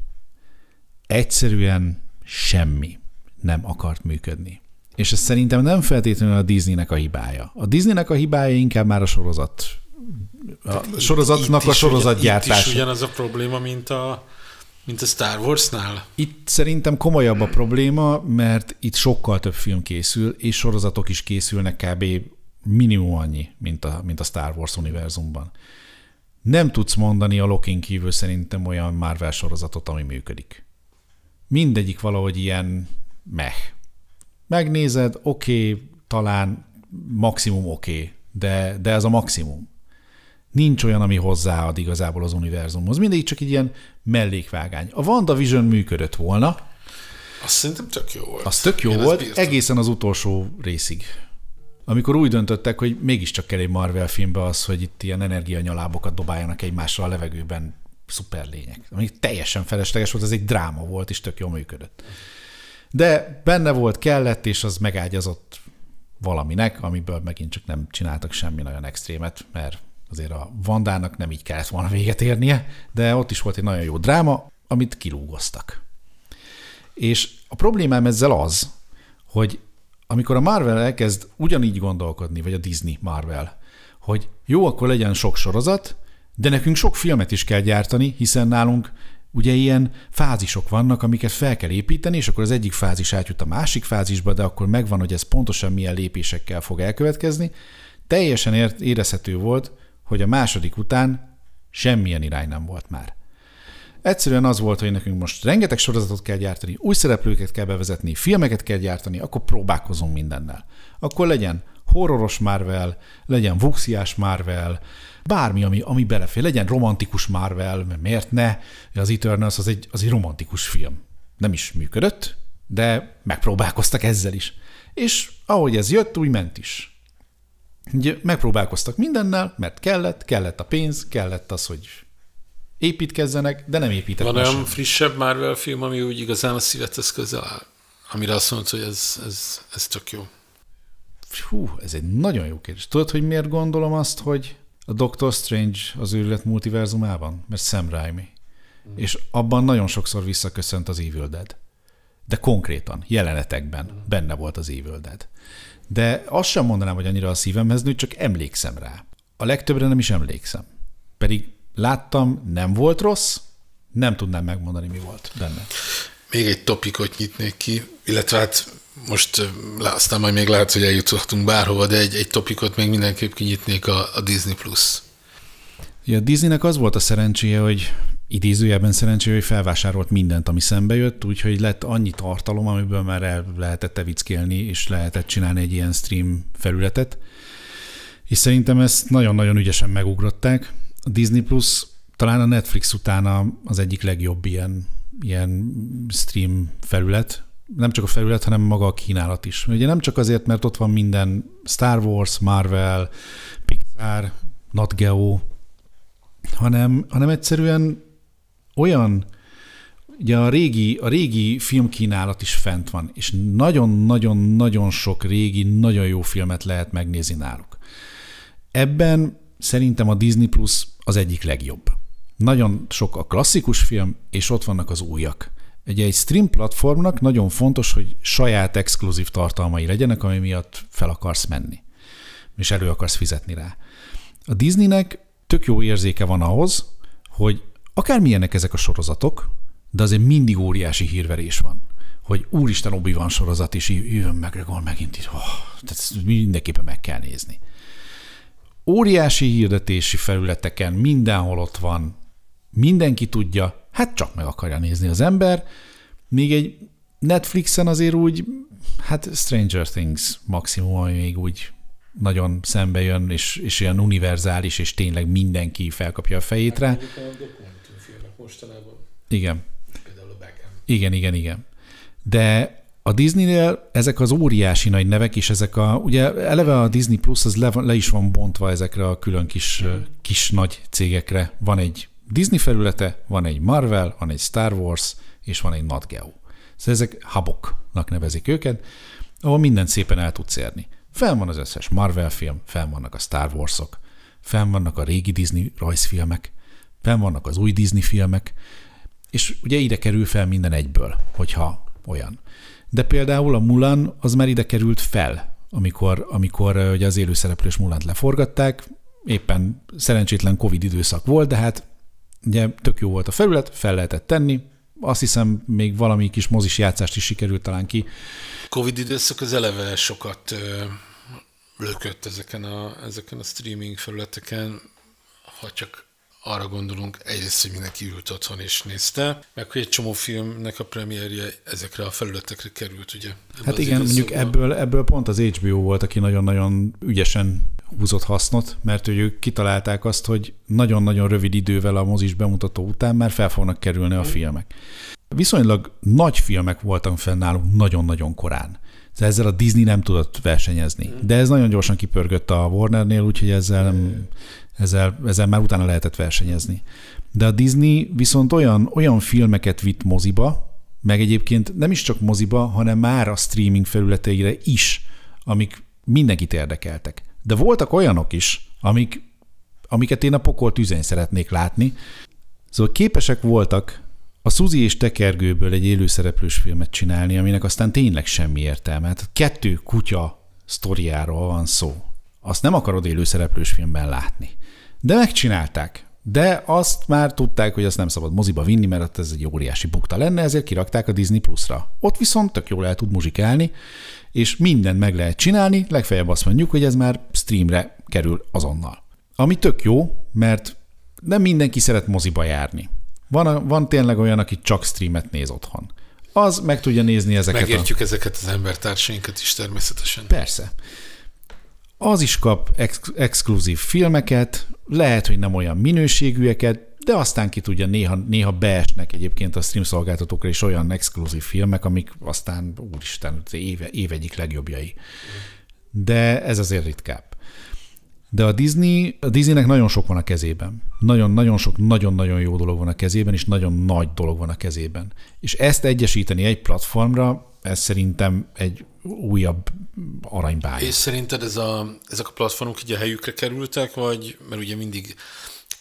egyszerűen semmi nem akart működni. És ez szerintem nem feltétlenül a Disneynek a hibája. A Disneynek a hibája inkább már a sorozat. A itt, sorozatnak itt a sorozatgyártás. Itt is ugyanaz a probléma, mint a, mint a Star Warsnál? Itt szerintem komolyabb a probléma, mert itt sokkal több film készül, és sorozatok is készülnek kb. minimum annyi, mint a, mint a Star Wars univerzumban. Nem tudsz mondani a Lokin kívül szerintem olyan Marvel sorozatot, ami működik mindegyik valahogy ilyen meh. Megnézed, oké, okay, talán maximum oké, okay, de, de ez a maximum. Nincs olyan, ami hozzáad igazából az univerzumhoz. Mindig csak egy ilyen mellékvágány. A WandaVision működött volna. Azt szerintem tök jó volt. Az tök jó Én volt, egészen az utolsó részig. Amikor úgy döntöttek, hogy mégiscsak kell egy Marvel filmbe az, hogy itt ilyen energianyalábokat dobáljanak egymásra a levegőben, szuper lények. Ami teljesen felesleges volt, ez egy dráma volt, és tök jól működött. De benne volt, kellett, és az megágyazott valaminek, amiből megint csak nem csináltak semmi nagyon extrémet, mert azért a Vandának nem így kellett volna véget érnie, de ott is volt egy nagyon jó dráma, amit kilúgoztak. És a problémám ezzel az, hogy amikor a Marvel elkezd ugyanígy gondolkodni, vagy a Disney Marvel, hogy jó, akkor legyen sok sorozat, de nekünk sok filmet is kell gyártani, hiszen nálunk ugye ilyen fázisok vannak, amiket fel kell építeni, és akkor az egyik fázis átjut a másik fázisba, de akkor megvan, hogy ez pontosan milyen lépésekkel fog elkövetkezni. Teljesen érezhető volt, hogy a második után semmilyen irány nem volt már. Egyszerűen az volt, hogy nekünk most rengeteg sorozatot kell gyártani, új szereplőket kell bevezetni, filmeket kell gyártani, akkor próbálkozunk mindennel. Akkor legyen horroros Marvel, legyen vuxiás Marvel, bármi, ami, ami belefér, legyen romantikus Marvel, mert miért ne? Az Eternals az egy, az egy romantikus film. Nem is működött, de megpróbálkoztak ezzel is. És ahogy ez jött, úgy ment is. Ugye megpróbálkoztak mindennel, mert kellett, kellett a pénz, kellett az, hogy építkezzenek, de nem építettek. Van olyan sem. frissebb Marvel film, ami úgy igazán a szívethez közel áll? Amire azt mondod, hogy ez, ez, ez tök jó. Hú, ez egy nagyon jó kérdés. Tudod, hogy miért gondolom azt, hogy a Doctor Strange az őrület multiverzumában? Mert Sam Raimi. Mm. És abban nagyon sokszor visszaköszönt az Evil Dead. De konkrétan, jelenetekben mm. benne volt az Evil Dead. De azt sem mondanám, hogy annyira a szívemhez nőtt, csak emlékszem rá. A legtöbbre nem is emlékszem. Pedig láttam, nem volt rossz, nem tudnám megmondani, mi volt benne. Még egy topikot nyitnék ki, illetve hát most aztán majd még lehet, hogy eljuthatunk bárhova, de egy, egy topikot még mindenképp kinyitnék a, a Disney+. Plus. Ja, a Disneynek az volt a szerencséje, hogy idézőjelben szerencséje, hogy felvásárolt mindent, ami szembe jött, úgyhogy lett annyi tartalom, amiből már el lehetett evickélni, és lehetett csinálni egy ilyen stream felületet. És szerintem ezt nagyon-nagyon ügyesen megugrották. A Disney Plus talán a Netflix utána az egyik legjobb ilyen, ilyen stream felület, nem csak a felület, hanem maga a kínálat is. Ugye nem csak azért, mert ott van minden Star Wars, Marvel, Pixar, Not Geo, hanem, hanem egyszerűen olyan, ugye a régi, a régi filmkínálat is fent van, és nagyon-nagyon-nagyon sok régi, nagyon jó filmet lehet megnézni náluk. Ebben szerintem a Disney Plus az egyik legjobb. Nagyon sok a klasszikus film, és ott vannak az újak. Ugye egy stream platformnak nagyon fontos, hogy saját exkluzív tartalmai legyenek, ami miatt fel akarsz menni, és elő akarsz fizetni rá. A Disneynek tök jó érzéke van ahhoz, hogy akármilyenek ezek a sorozatok, de azért mindig óriási hírverés van hogy úristen obi van sorozat, és jön McGregor megint itt. Oh, tehát mindenképpen meg kell nézni. Óriási hirdetési felületeken mindenhol ott van, mindenki tudja, hát csak meg akarja nézni az ember, még egy Netflixen azért úgy, hát Stranger Things maximum, ami még úgy nagyon szembe jön, és, és ilyen univerzális, és tényleg mindenki felkapja a fejét rá. Mostanában. Igen. Igen, igen, igen. De a Disneynél ezek az óriási nagy nevek, és ezek a, ugye eleve a Disney Plus az le, le is van bontva ezekre a külön kis, kis nagy cégekre. Van egy Disney felülete, van egy Marvel, van egy Star Wars, és van egy Nat Geo. Szóval ezek haboknak nevezik őket, ahol mindent szépen el tudsz érni. Fel van az összes Marvel film, fel vannak a Star Warsok, fel vannak a régi Disney rajzfilmek, fel vannak az új Disney filmek, és ugye ide kerül fel minden egyből, hogyha olyan. De például a Mulan az már ide került fel, amikor, amikor ugye az élőszereplős Mulant leforgatták, éppen szerencsétlen Covid időszak volt, de hát ugye tök jó volt a felület, fel lehetett tenni, azt hiszem még valami kis mozis játszást is sikerült talán ki. Covid időszak az eleve sokat lökött ezeken a, ezeken a streaming felületeken, ha csak arra gondolunk egyrészt, hogy mindenki ült otthon és nézte, meg hogy egy csomó filmnek a premierje ezekre a felületekre került, ugye? Hát igen, mondjuk ebből, ebből pont az HBO volt, aki nagyon-nagyon ügyesen húzott hasznot, mert ők kitalálták azt, hogy nagyon-nagyon rövid idővel a mozis bemutató után már fel fognak kerülni a filmek. Viszonylag nagy filmek voltak fennállunk nagyon-nagyon korán. Ezzel a Disney nem tudott versenyezni. De ez nagyon gyorsan kipörgött a Warnernél, úgyhogy ezzel, nem, ezzel, ezzel már utána lehetett versenyezni. De a Disney viszont olyan, olyan filmeket vitt moziba, meg egyébként nem is csak moziba, hanem már a streaming felületeire is, amik mindenkit érdekeltek. De voltak olyanok is, amik, amiket én a pokol tüzén szeretnék látni. Szóval képesek voltak a Suzi és Tekergőből egy élőszereplős filmet csinálni, aminek aztán tényleg semmi értelme. Hát kettő kutya sztoriáról van szó. Azt nem akarod élőszereplős filmben látni. De megcsinálták. De azt már tudták, hogy azt nem szabad moziba vinni, mert ez egy óriási bukta lenne, ezért kirakták a Disney Plus-ra. Ott viszont tök jól el tud muzsikálni, és mindent meg lehet csinálni, legfeljebb azt mondjuk, hogy ez már streamre kerül azonnal. Ami tök jó, mert nem mindenki szeret moziba járni. Van, van tényleg olyan, aki csak streamet néz otthon. Az meg tudja nézni ezeket. Megértjük a... ezeket az embertársainkat is természetesen. Persze. Az is kap ex- exkluzív filmeket, lehet, hogy nem olyan minőségűeket, de aztán ki tudja, néha, néha beesnek egyébként a stream szolgáltatókra is olyan exkluzív filmek, amik aztán, úristen, éve, év egyik legjobbjai. De ez azért ritkább. De a Disney, a Disneynek nagyon sok van a kezében. Nagyon-nagyon sok, nagyon-nagyon jó dolog van a kezében, és nagyon nagy dolog van a kezében. És ezt egyesíteni egy platformra, ez szerintem egy újabb aranybája. És szerinted ez a, ezek a platformok így a helyükre kerültek, vagy mert ugye mindig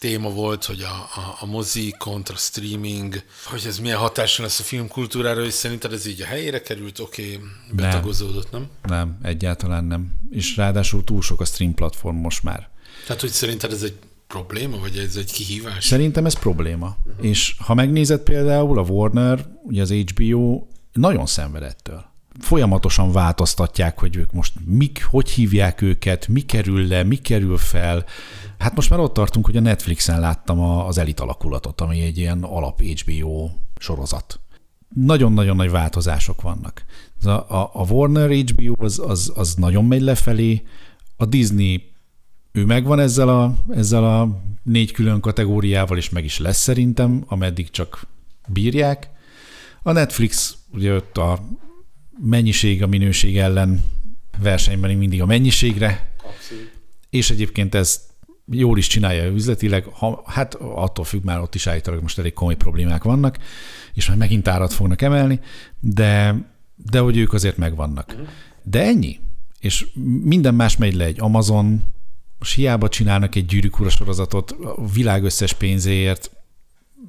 téma volt, hogy a, a, a mozi kontra streaming, hogy ez milyen hatással lesz a filmkultúrára, és szerinted ez így a helyére került, oké, okay, betagozódott, nem? Nem, egyáltalán nem. És ráadásul túl sok a stream platform most már. Tehát, hogy szerinted ez egy probléma, vagy ez egy kihívás? Szerintem ez probléma. Uh-huh. És ha megnézed például a Warner, ugye az HBO nagyon szenvedettől folyamatosan változtatják, hogy ők most mik, hogy hívják őket, mi kerül le, mi kerül fel. Hát most már ott tartunk, hogy a Netflixen láttam az Elit alakulatot, ami egy ilyen alap HBO sorozat. Nagyon-nagyon nagy változások vannak. A, a, a Warner HBO az, az, az nagyon megy lefelé, a Disney ő megvan ezzel a, ezzel a négy külön kategóriával, és meg is lesz szerintem, ameddig csak bírják. A Netflix ugye ott a mennyiség a minőség ellen versenyben mindig a mennyiségre. Abszolút. És egyébként ez jól is csinálja üzletileg, ha, hát attól függ már ott is állítólag most elég komoly problémák vannak, és majd megint árat fognak emelni, de, de hogy ők azért megvannak. Uh-huh. De ennyi. És minden más megy le egy Amazon, most hiába csinálnak egy gyűrűk sorozatot a világ összes pénzéért,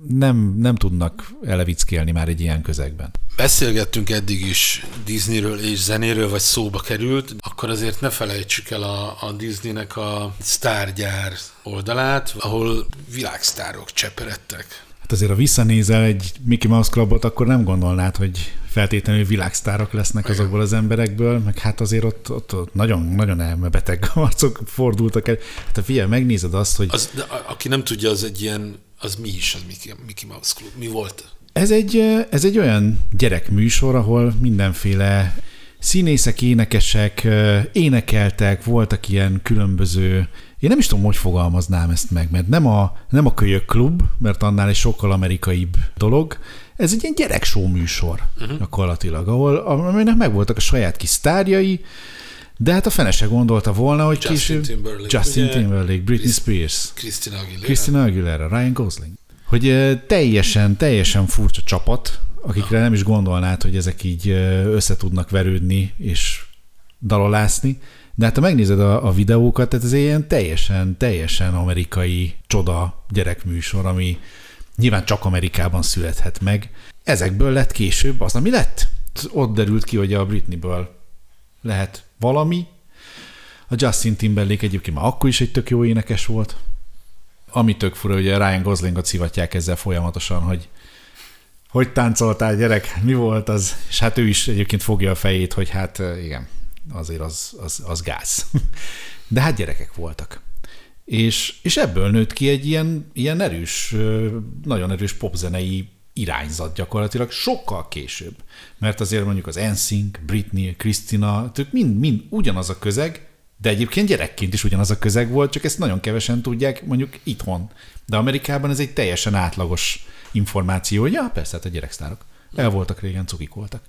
nem, nem tudnak elevickélni már egy ilyen közegben. Beszélgettünk eddig is Disneyről és zenéről, vagy szóba került, akkor azért ne felejtsük el a, a Disneynek a sztárgyár oldalát, ahol világsztárok cseperedtek. Hát azért, ha visszanézel egy Mickey Mouse Clubot, akkor nem gondolnád, hogy feltétlenül világsztárok lesznek Igen. azokból az emberekből, meg hát azért ott, ott, ott nagyon, nagyon elmebeteg arcok fordultak el. Hát a figyelj, megnézed azt, hogy... Az, de, aki nem tudja, az egy ilyen, az mi is az Mickey, Mickey Mouse Club? Mi volt? Ez egy, ez egy olyan gyerekműsor, ahol mindenféle színészek, énekesek énekeltek, voltak ilyen különböző én nem is tudom, hogy fogalmaznám ezt meg, mert nem a, nem a kölyök klub, mert annál egy sokkal amerikaibb dolog. Ez egy ilyen gyerekshow műsor uh-huh. gyakorlatilag, ahol aminek megvoltak a saját kis sztárjai, de hát a fene se gondolta volna, hogy Justin később... Timberlake, Justin ugye? Timberlake, Britney Chris, Spears, Christina Aguilera. Christina Aguilera, Ryan Gosling. Hogy teljesen, teljesen furcsa csapat, akikre nem is gondolnád, hogy ezek így össze tudnak verődni és dalolászni. De hát ha megnézed a, a videókat, tehát ez ilyen teljesen, teljesen amerikai csoda gyerekműsor, ami nyilván csak Amerikában születhet meg. Ezekből lett később az, ami lett. Ott derült ki, hogy a Britneyből lehet valami. A Justin Timberlake egyébként már akkor is egy tök jó énekes volt. Ami tök fura, a Ryan Goslingot szivatják ezzel folyamatosan, hogy hogy táncoltál gyerek, mi volt az? És hát ő is egyébként fogja a fejét, hogy hát igen, azért az, az, az gáz. De hát gyerekek voltak. És, és ebből nőtt ki egy ilyen, ilyen erős, nagyon erős popzenei irányzat gyakorlatilag sokkal később. Mert azért mondjuk az NSYNC, Britney, Christina, ők mind, mind ugyanaz a közeg, de egyébként gyerekként is ugyanaz a közeg volt, csak ezt nagyon kevesen tudják mondjuk itthon. De Amerikában ez egy teljesen átlagos információ, hogy ja, persze, hát a gyereksztárok. El voltak régen, cukik voltak.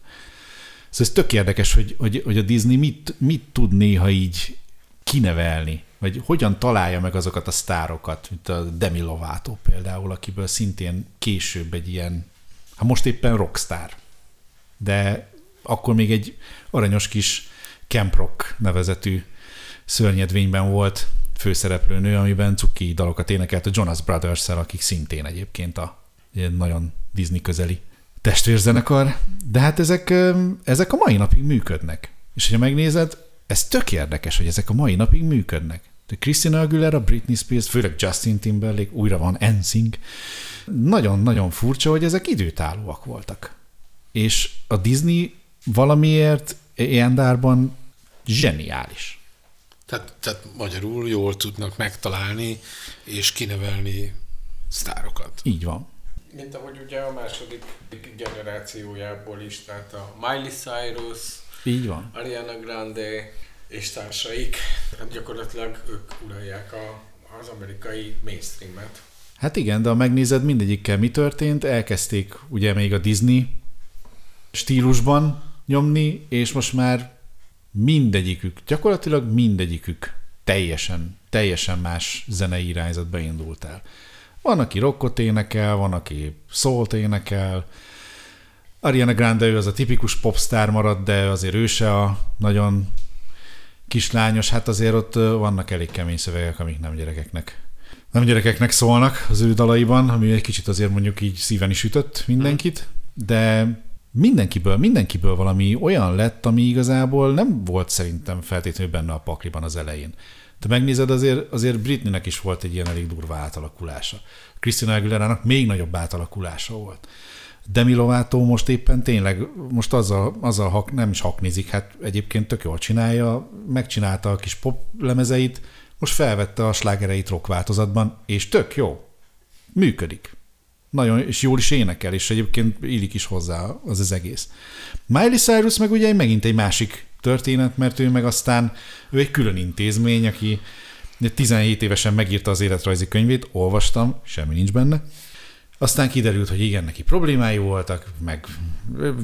Szóval ez tök érdekes, hogy, hogy, hogy a Disney mit, mit tud néha így kinevelni, vagy hogyan találja meg azokat a sztárokat, mint a Demi Lovato például, akiből szintén később egy ilyen, ha most éppen rockstar, de akkor még egy aranyos kis Camp Rock nevezetű szörnyedvényben volt főszereplőnő, amiben cuki dalokat énekelt a Jonas brothers akik szintén egyébként a nagyon Disney közeli testvérzenekar, de hát ezek, ezek a mai napig működnek. És ha megnézed, ez tök érdekes, hogy ezek a mai napig működnek. De Christina Aguilera, Britney Spears, főleg Justin Timberlake, újra van NSYNC. Nagyon-nagyon furcsa, hogy ezek időtállóak voltak. És a Disney valamiért ilyen dárban zseniális. Tehát, tehát magyarul jól tudnak megtalálni és kinevelni sztárokat. Így van. Mint ahogy ugye a második generációjából is, tehát a Miley Cyrus, így van. Ariana Grande és társaik, hát gyakorlatilag ők uralják a, az amerikai mainstreamet. Hát igen, de ha megnézed mindegyikkel mi történt, elkezdték ugye még a Disney stílusban nyomni, és most már mindegyikük, gyakorlatilag mindegyikük teljesen, teljesen más zenei irányzatba indult el. Van, aki rockot énekel, van, aki szólt énekel, Ariana Grande ő az a tipikus popstar marad, de azért ő se a nagyon kislányos, hát azért ott vannak elég kemény szövegek, amik nem gyerekeknek nem gyerekeknek szólnak az ő dalaiban, ami egy kicsit azért mondjuk így szíven is ütött mindenkit, de mindenkiből, mindenkiből valami olyan lett, ami igazából nem volt szerintem feltétlenül benne a pakliban az elején. Te megnézed, azért, azért Britneynek is volt egy ilyen elég durva átalakulása. Christina aguilera még nagyobb átalakulása volt. Demi Lovato most éppen tényleg, most azzal, azzal hak, nem is haknizik, hát egyébként tök jól csinálja, megcsinálta a kis pop lemezeit, most felvette a slágereit rock változatban, és tök jó. Működik. Nagyon, és jól is énekel, és egyébként illik is hozzá az az egész. Miley Cyrus meg ugye megint egy másik történet, mert ő meg aztán, ő egy külön intézmény, aki 17 évesen megírta az életrajzi könyvét, olvastam, semmi nincs benne, aztán kiderült, hogy igen, neki problémái voltak, meg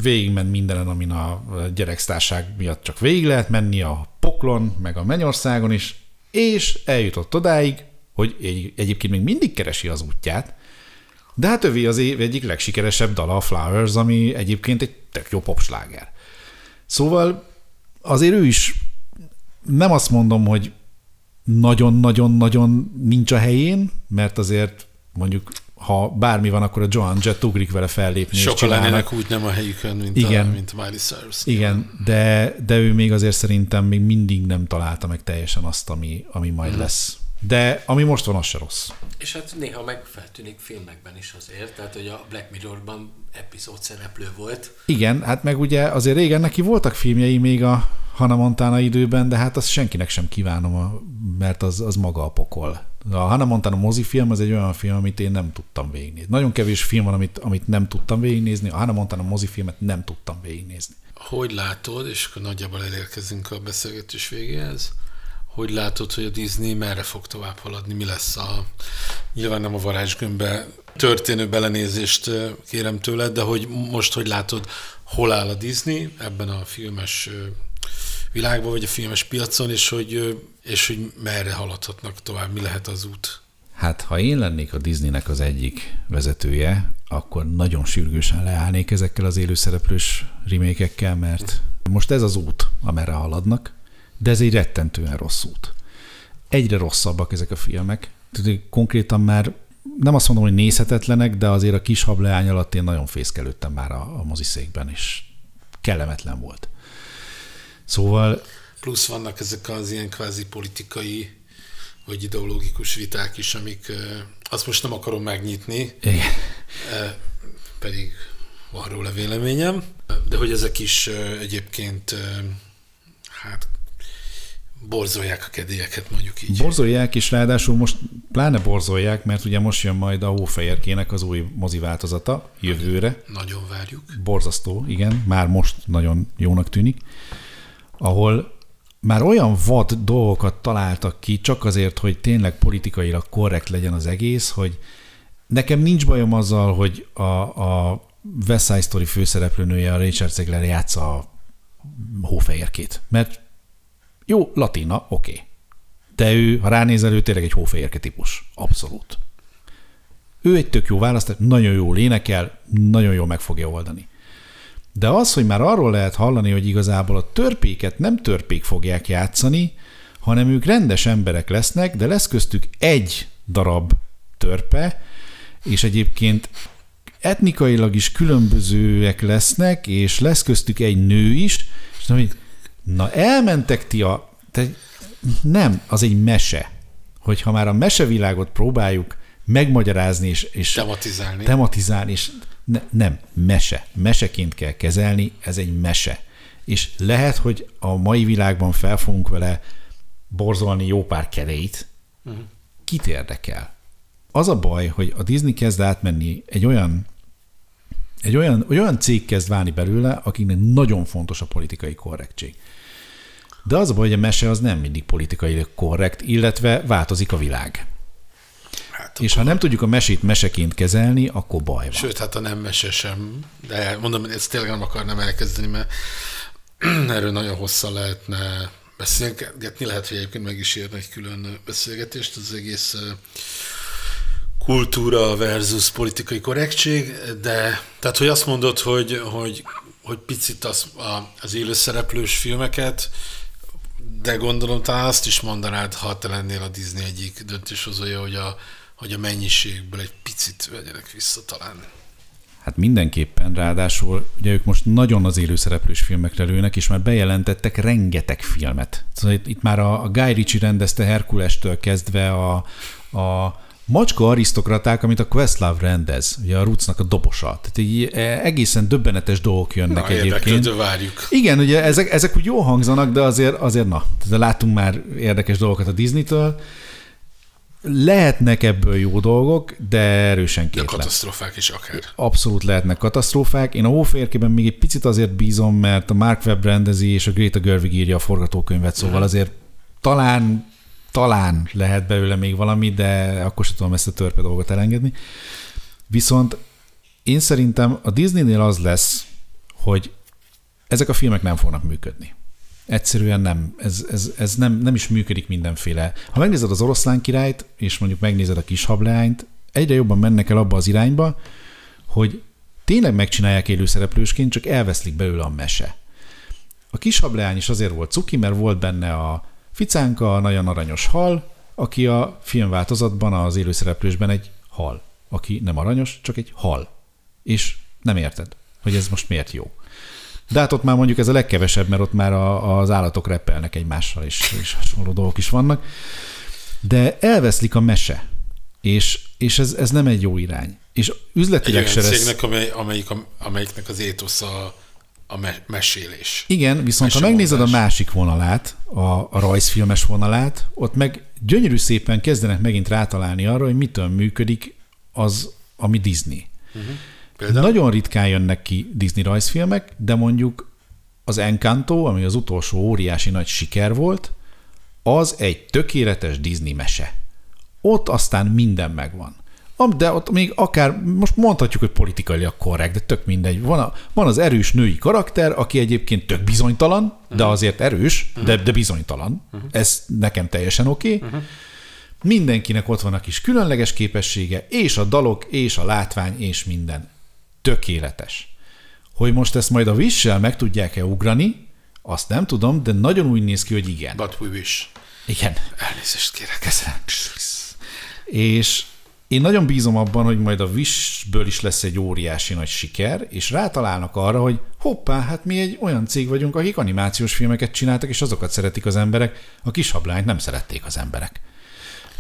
végigment mindenen, amin a gyereksztárság miatt csak végig lehet menni, a poklon, meg a mennyországon is, és eljutott odáig, hogy egy, egyébként még mindig keresi az útját, de hát övé az év egyik legsikeresebb dala a Flowers, ami egyébként egy tök jó popsláger. Szóval azért ő is nem azt mondom, hogy nagyon-nagyon-nagyon nincs a helyén, mert azért mondjuk ha bármi van, akkor a Joan Jett ugrik vele fellépni. Sokan lennének úgy nem a helyükön, mint, igen, a, mint Miley Cyrus. Igen, de, de ő még azért szerintem még mindig nem találta meg teljesen azt, ami, ami majd mm. lesz. De ami most van, az se rossz. És hát néha meg feltűnik filmekben is azért, tehát hogy a Black Mirrorban epizód szereplő volt. Igen, hát meg ugye azért régen neki voltak filmjei még a Hannah Montana időben, de hát azt senkinek sem kívánom, mert az, az maga a pokol. A Hannah Montana mozifilm az egy olyan film, amit én nem tudtam végignézni. Nagyon kevés film van, amit, amit nem tudtam végignézni. A Hannah Montana mozifilmet nem tudtam végignézni. Hogy látod, és akkor nagyjából elérkezünk a beszélgetés végéhez, hogy látod, hogy a Disney merre fog tovább haladni, mi lesz a, nyilván nem a varázsgömbbe történő belenézést kérem tőled, de hogy most, hogy látod, hol áll a Disney ebben a filmes világban, vagy a filmes piacon, és hogy, és hogy merre haladhatnak tovább, mi lehet az út? Hát, ha én lennék a Disneynek az egyik vezetője, akkor nagyon sürgősen leállnék ezekkel az élőszereplős remékekkel, mert most ez az út, amerre haladnak, de ez egy rettentően rossz út. Egyre rosszabbak ezek a filmek. Konkrétan már nem azt mondom, hogy nézhetetlenek, de azért a kis hableány alatt én nagyon fészkelődtem már a, a moziszékben, és kellemetlen volt. Szóval... Plusz vannak ezek az ilyen kvázi politikai vagy ideológikus viták is, amik azt most nem akarom megnyitni, Igen. pedig van róla véleményem, de hogy ezek is egyébként hát Borzolják a kedélyeket, mondjuk így. Borzolják, és ráadásul most pláne borzolják, mert ugye most jön majd a Hófehérkének az új mozi változata jövőre. Nagyon várjuk. Borzasztó, igen, már most nagyon jónak tűnik, ahol már olyan vad dolgokat találtak ki, csak azért, hogy tényleg politikailag korrekt legyen az egész, hogy nekem nincs bajom azzal, hogy a, a West Story főszereplőnője, a Richard Zegler játsza a hófehérkét, mert jó, latina, oké. Okay. De ő, ha ránézel, ő tényleg egy hófehérke típus. Abszolút. Ő egy tök jó választás, nagyon jó énekel, nagyon jól meg fogja oldani. De az, hogy már arról lehet hallani, hogy igazából a törpéket nem törpék fogják játszani, hanem ők rendes emberek lesznek, de lesz köztük egy darab törpe, és egyébként etnikailag is különbözőek lesznek, és lesz köztük egy nő is, és na, na elmentek ti a... Te, nem, az egy mese. Hogyha már a mesevilágot próbáljuk megmagyarázni és, és tematizálni. tematizálni, és ne, nem, mese. Meseként kell kezelni, ez egy mese. És lehet, hogy a mai világban fel fogunk vele borzolni jó pár kereit. Uh-huh. Kit érdekel? Az a baj, hogy a Disney kezd átmenni egy olyan egy olyan, olyan cég kezd válni belőle, akiknek nagyon fontos a politikai korrektség. De az a baj, hogy a mese az nem mindig politikai korrekt, illetve változik a világ. Hát, és ha nem tudjuk a mesét meseként kezelni, akkor baj van. Sőt, hát a nem mese sem. De mondom, ezt tényleg nem akarnám elkezdeni, mert erről nagyon hosszan lehetne beszélgetni. Lehet, hogy egyébként meg is érne egy külön beszélgetést az egész kultúra versus politikai korrektség, de tehát, hogy azt mondod, hogy, hogy, hogy picit az, a, az élőszereplős filmeket, de gondolom talán azt is mondanád, ha te lennél a Disney egyik döntéshozója, hogy a, hogy a mennyiségből egy picit vegyenek vissza talán. Hát mindenképpen, ráadásul ugye ők most nagyon az élőszereplős filmekre lőnek, és már bejelentettek rengeteg filmet. Szóval itt, itt már a, a Guy Ritchie rendezte Herkulestől kezdve a, a macska arisztokraták, amit a Questlove rendez, ugye a Rucnak a dobosa. Tehát így e, egészen döbbenetes dolgok jönnek na, egyébként. várjuk. Igen, ugye ezek, ezek úgy jó hangzanak, de azért, azért na, de látunk már érdekes dolgokat a Disney-től. Lehetnek ebből jó dolgok, de erősen kétlen. De katasztrófák is akár. Abszolút lehetnek katasztrófák. Én a Hóférkében még egy picit azért bízom, mert a Mark Webb rendezi, és a Greta Gerwig írja a forgatókönyvet, szóval uh-huh. azért talán talán lehet belőle még valami, de akkor sem tudom ezt a törpe dolgot elengedni. Viszont én szerintem a Disneynél az lesz, hogy ezek a filmek nem fognak működni. Egyszerűen nem. Ez, ez, ez nem, nem is működik mindenféle. Ha megnézed az oroszlán királyt, és mondjuk megnézed a kis hableányt, egyre jobban mennek el abba az irányba, hogy tényleg megcsinálják élőszereplősként, csak elveszlik belőle a mese. A kis hableány is azért volt cuki, mert volt benne a, Ficánka a nagyon aranyos hal, aki a filmváltozatban, az élőszereplősben egy hal, aki nem aranyos, csak egy hal. És nem érted, hogy ez most miért jó. De hát ott már mondjuk ez a legkevesebb, mert ott már a, az állatok reppelnek egymással, és, és hasonló dolgok is vannak. De elveszlik a mese, és, és ez, ez nem egy jó irány. És üzletileg egy se lesz... cégnek, amely, amelyik, amelyiknek az étosza a me- mesélés. Igen, viszont ha megnézed a másik vonalát, a, a rajzfilmes vonalát, ott meg gyönyörű szépen kezdenek megint rátalálni arra, hogy mitől működik az, ami Disney. Uh-huh. Nagyon ritkán jönnek ki Disney rajzfilmek, de mondjuk az Encanto, ami az utolsó óriási nagy siker volt, az egy tökéletes Disney mese. Ott aztán minden megvan de ott még akár, most mondhatjuk, hogy politikailag korrekt, de tök mindegy. Van, a, van az erős női karakter, aki egyébként tök bizonytalan, uh-huh. de azért erős, uh-huh. de, de bizonytalan. Uh-huh. Ez nekem teljesen oké. Okay. Uh-huh. Mindenkinek ott van a kis különleges képessége, és a dalok, és a látvány, és minden. Tökéletes. Hogy most ezt majd a wish meg tudják-e ugrani, azt nem tudom, de nagyon úgy néz ki, hogy igen. But we wish. Igen. Elnézést kérek. Köszönöm. És én nagyon bízom abban, hogy majd a Wish-ből is lesz egy óriási nagy siker, és rátalálnak arra, hogy hoppá, hát mi egy olyan cég vagyunk, akik animációs filmeket csináltak, és azokat szeretik az emberek, a kis hablányt nem szerették az emberek.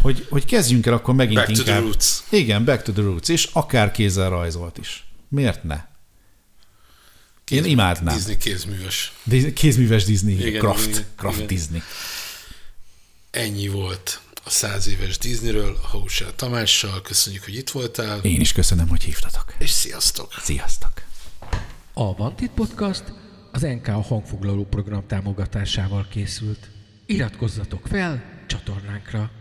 Hogy, hogy kezdjünk el akkor megint back inkább... To the roots. Igen, back to the roots, és akár kézzel rajzolt is. Miért ne? Kéz, Én imádnám. Disney kézműves. Kézműves Disney, igen, Craft, igen, Craft igen. Disney. ennyi volt a száz éves Disneyről, a Hausel Tamással. Köszönjük, hogy itt voltál. Én is köszönöm, hogy hívtatok. És sziasztok! Sziasztok! A Vantit Podcast az NK a hangfoglaló program támogatásával készült. Iratkozzatok fel csatornánkra!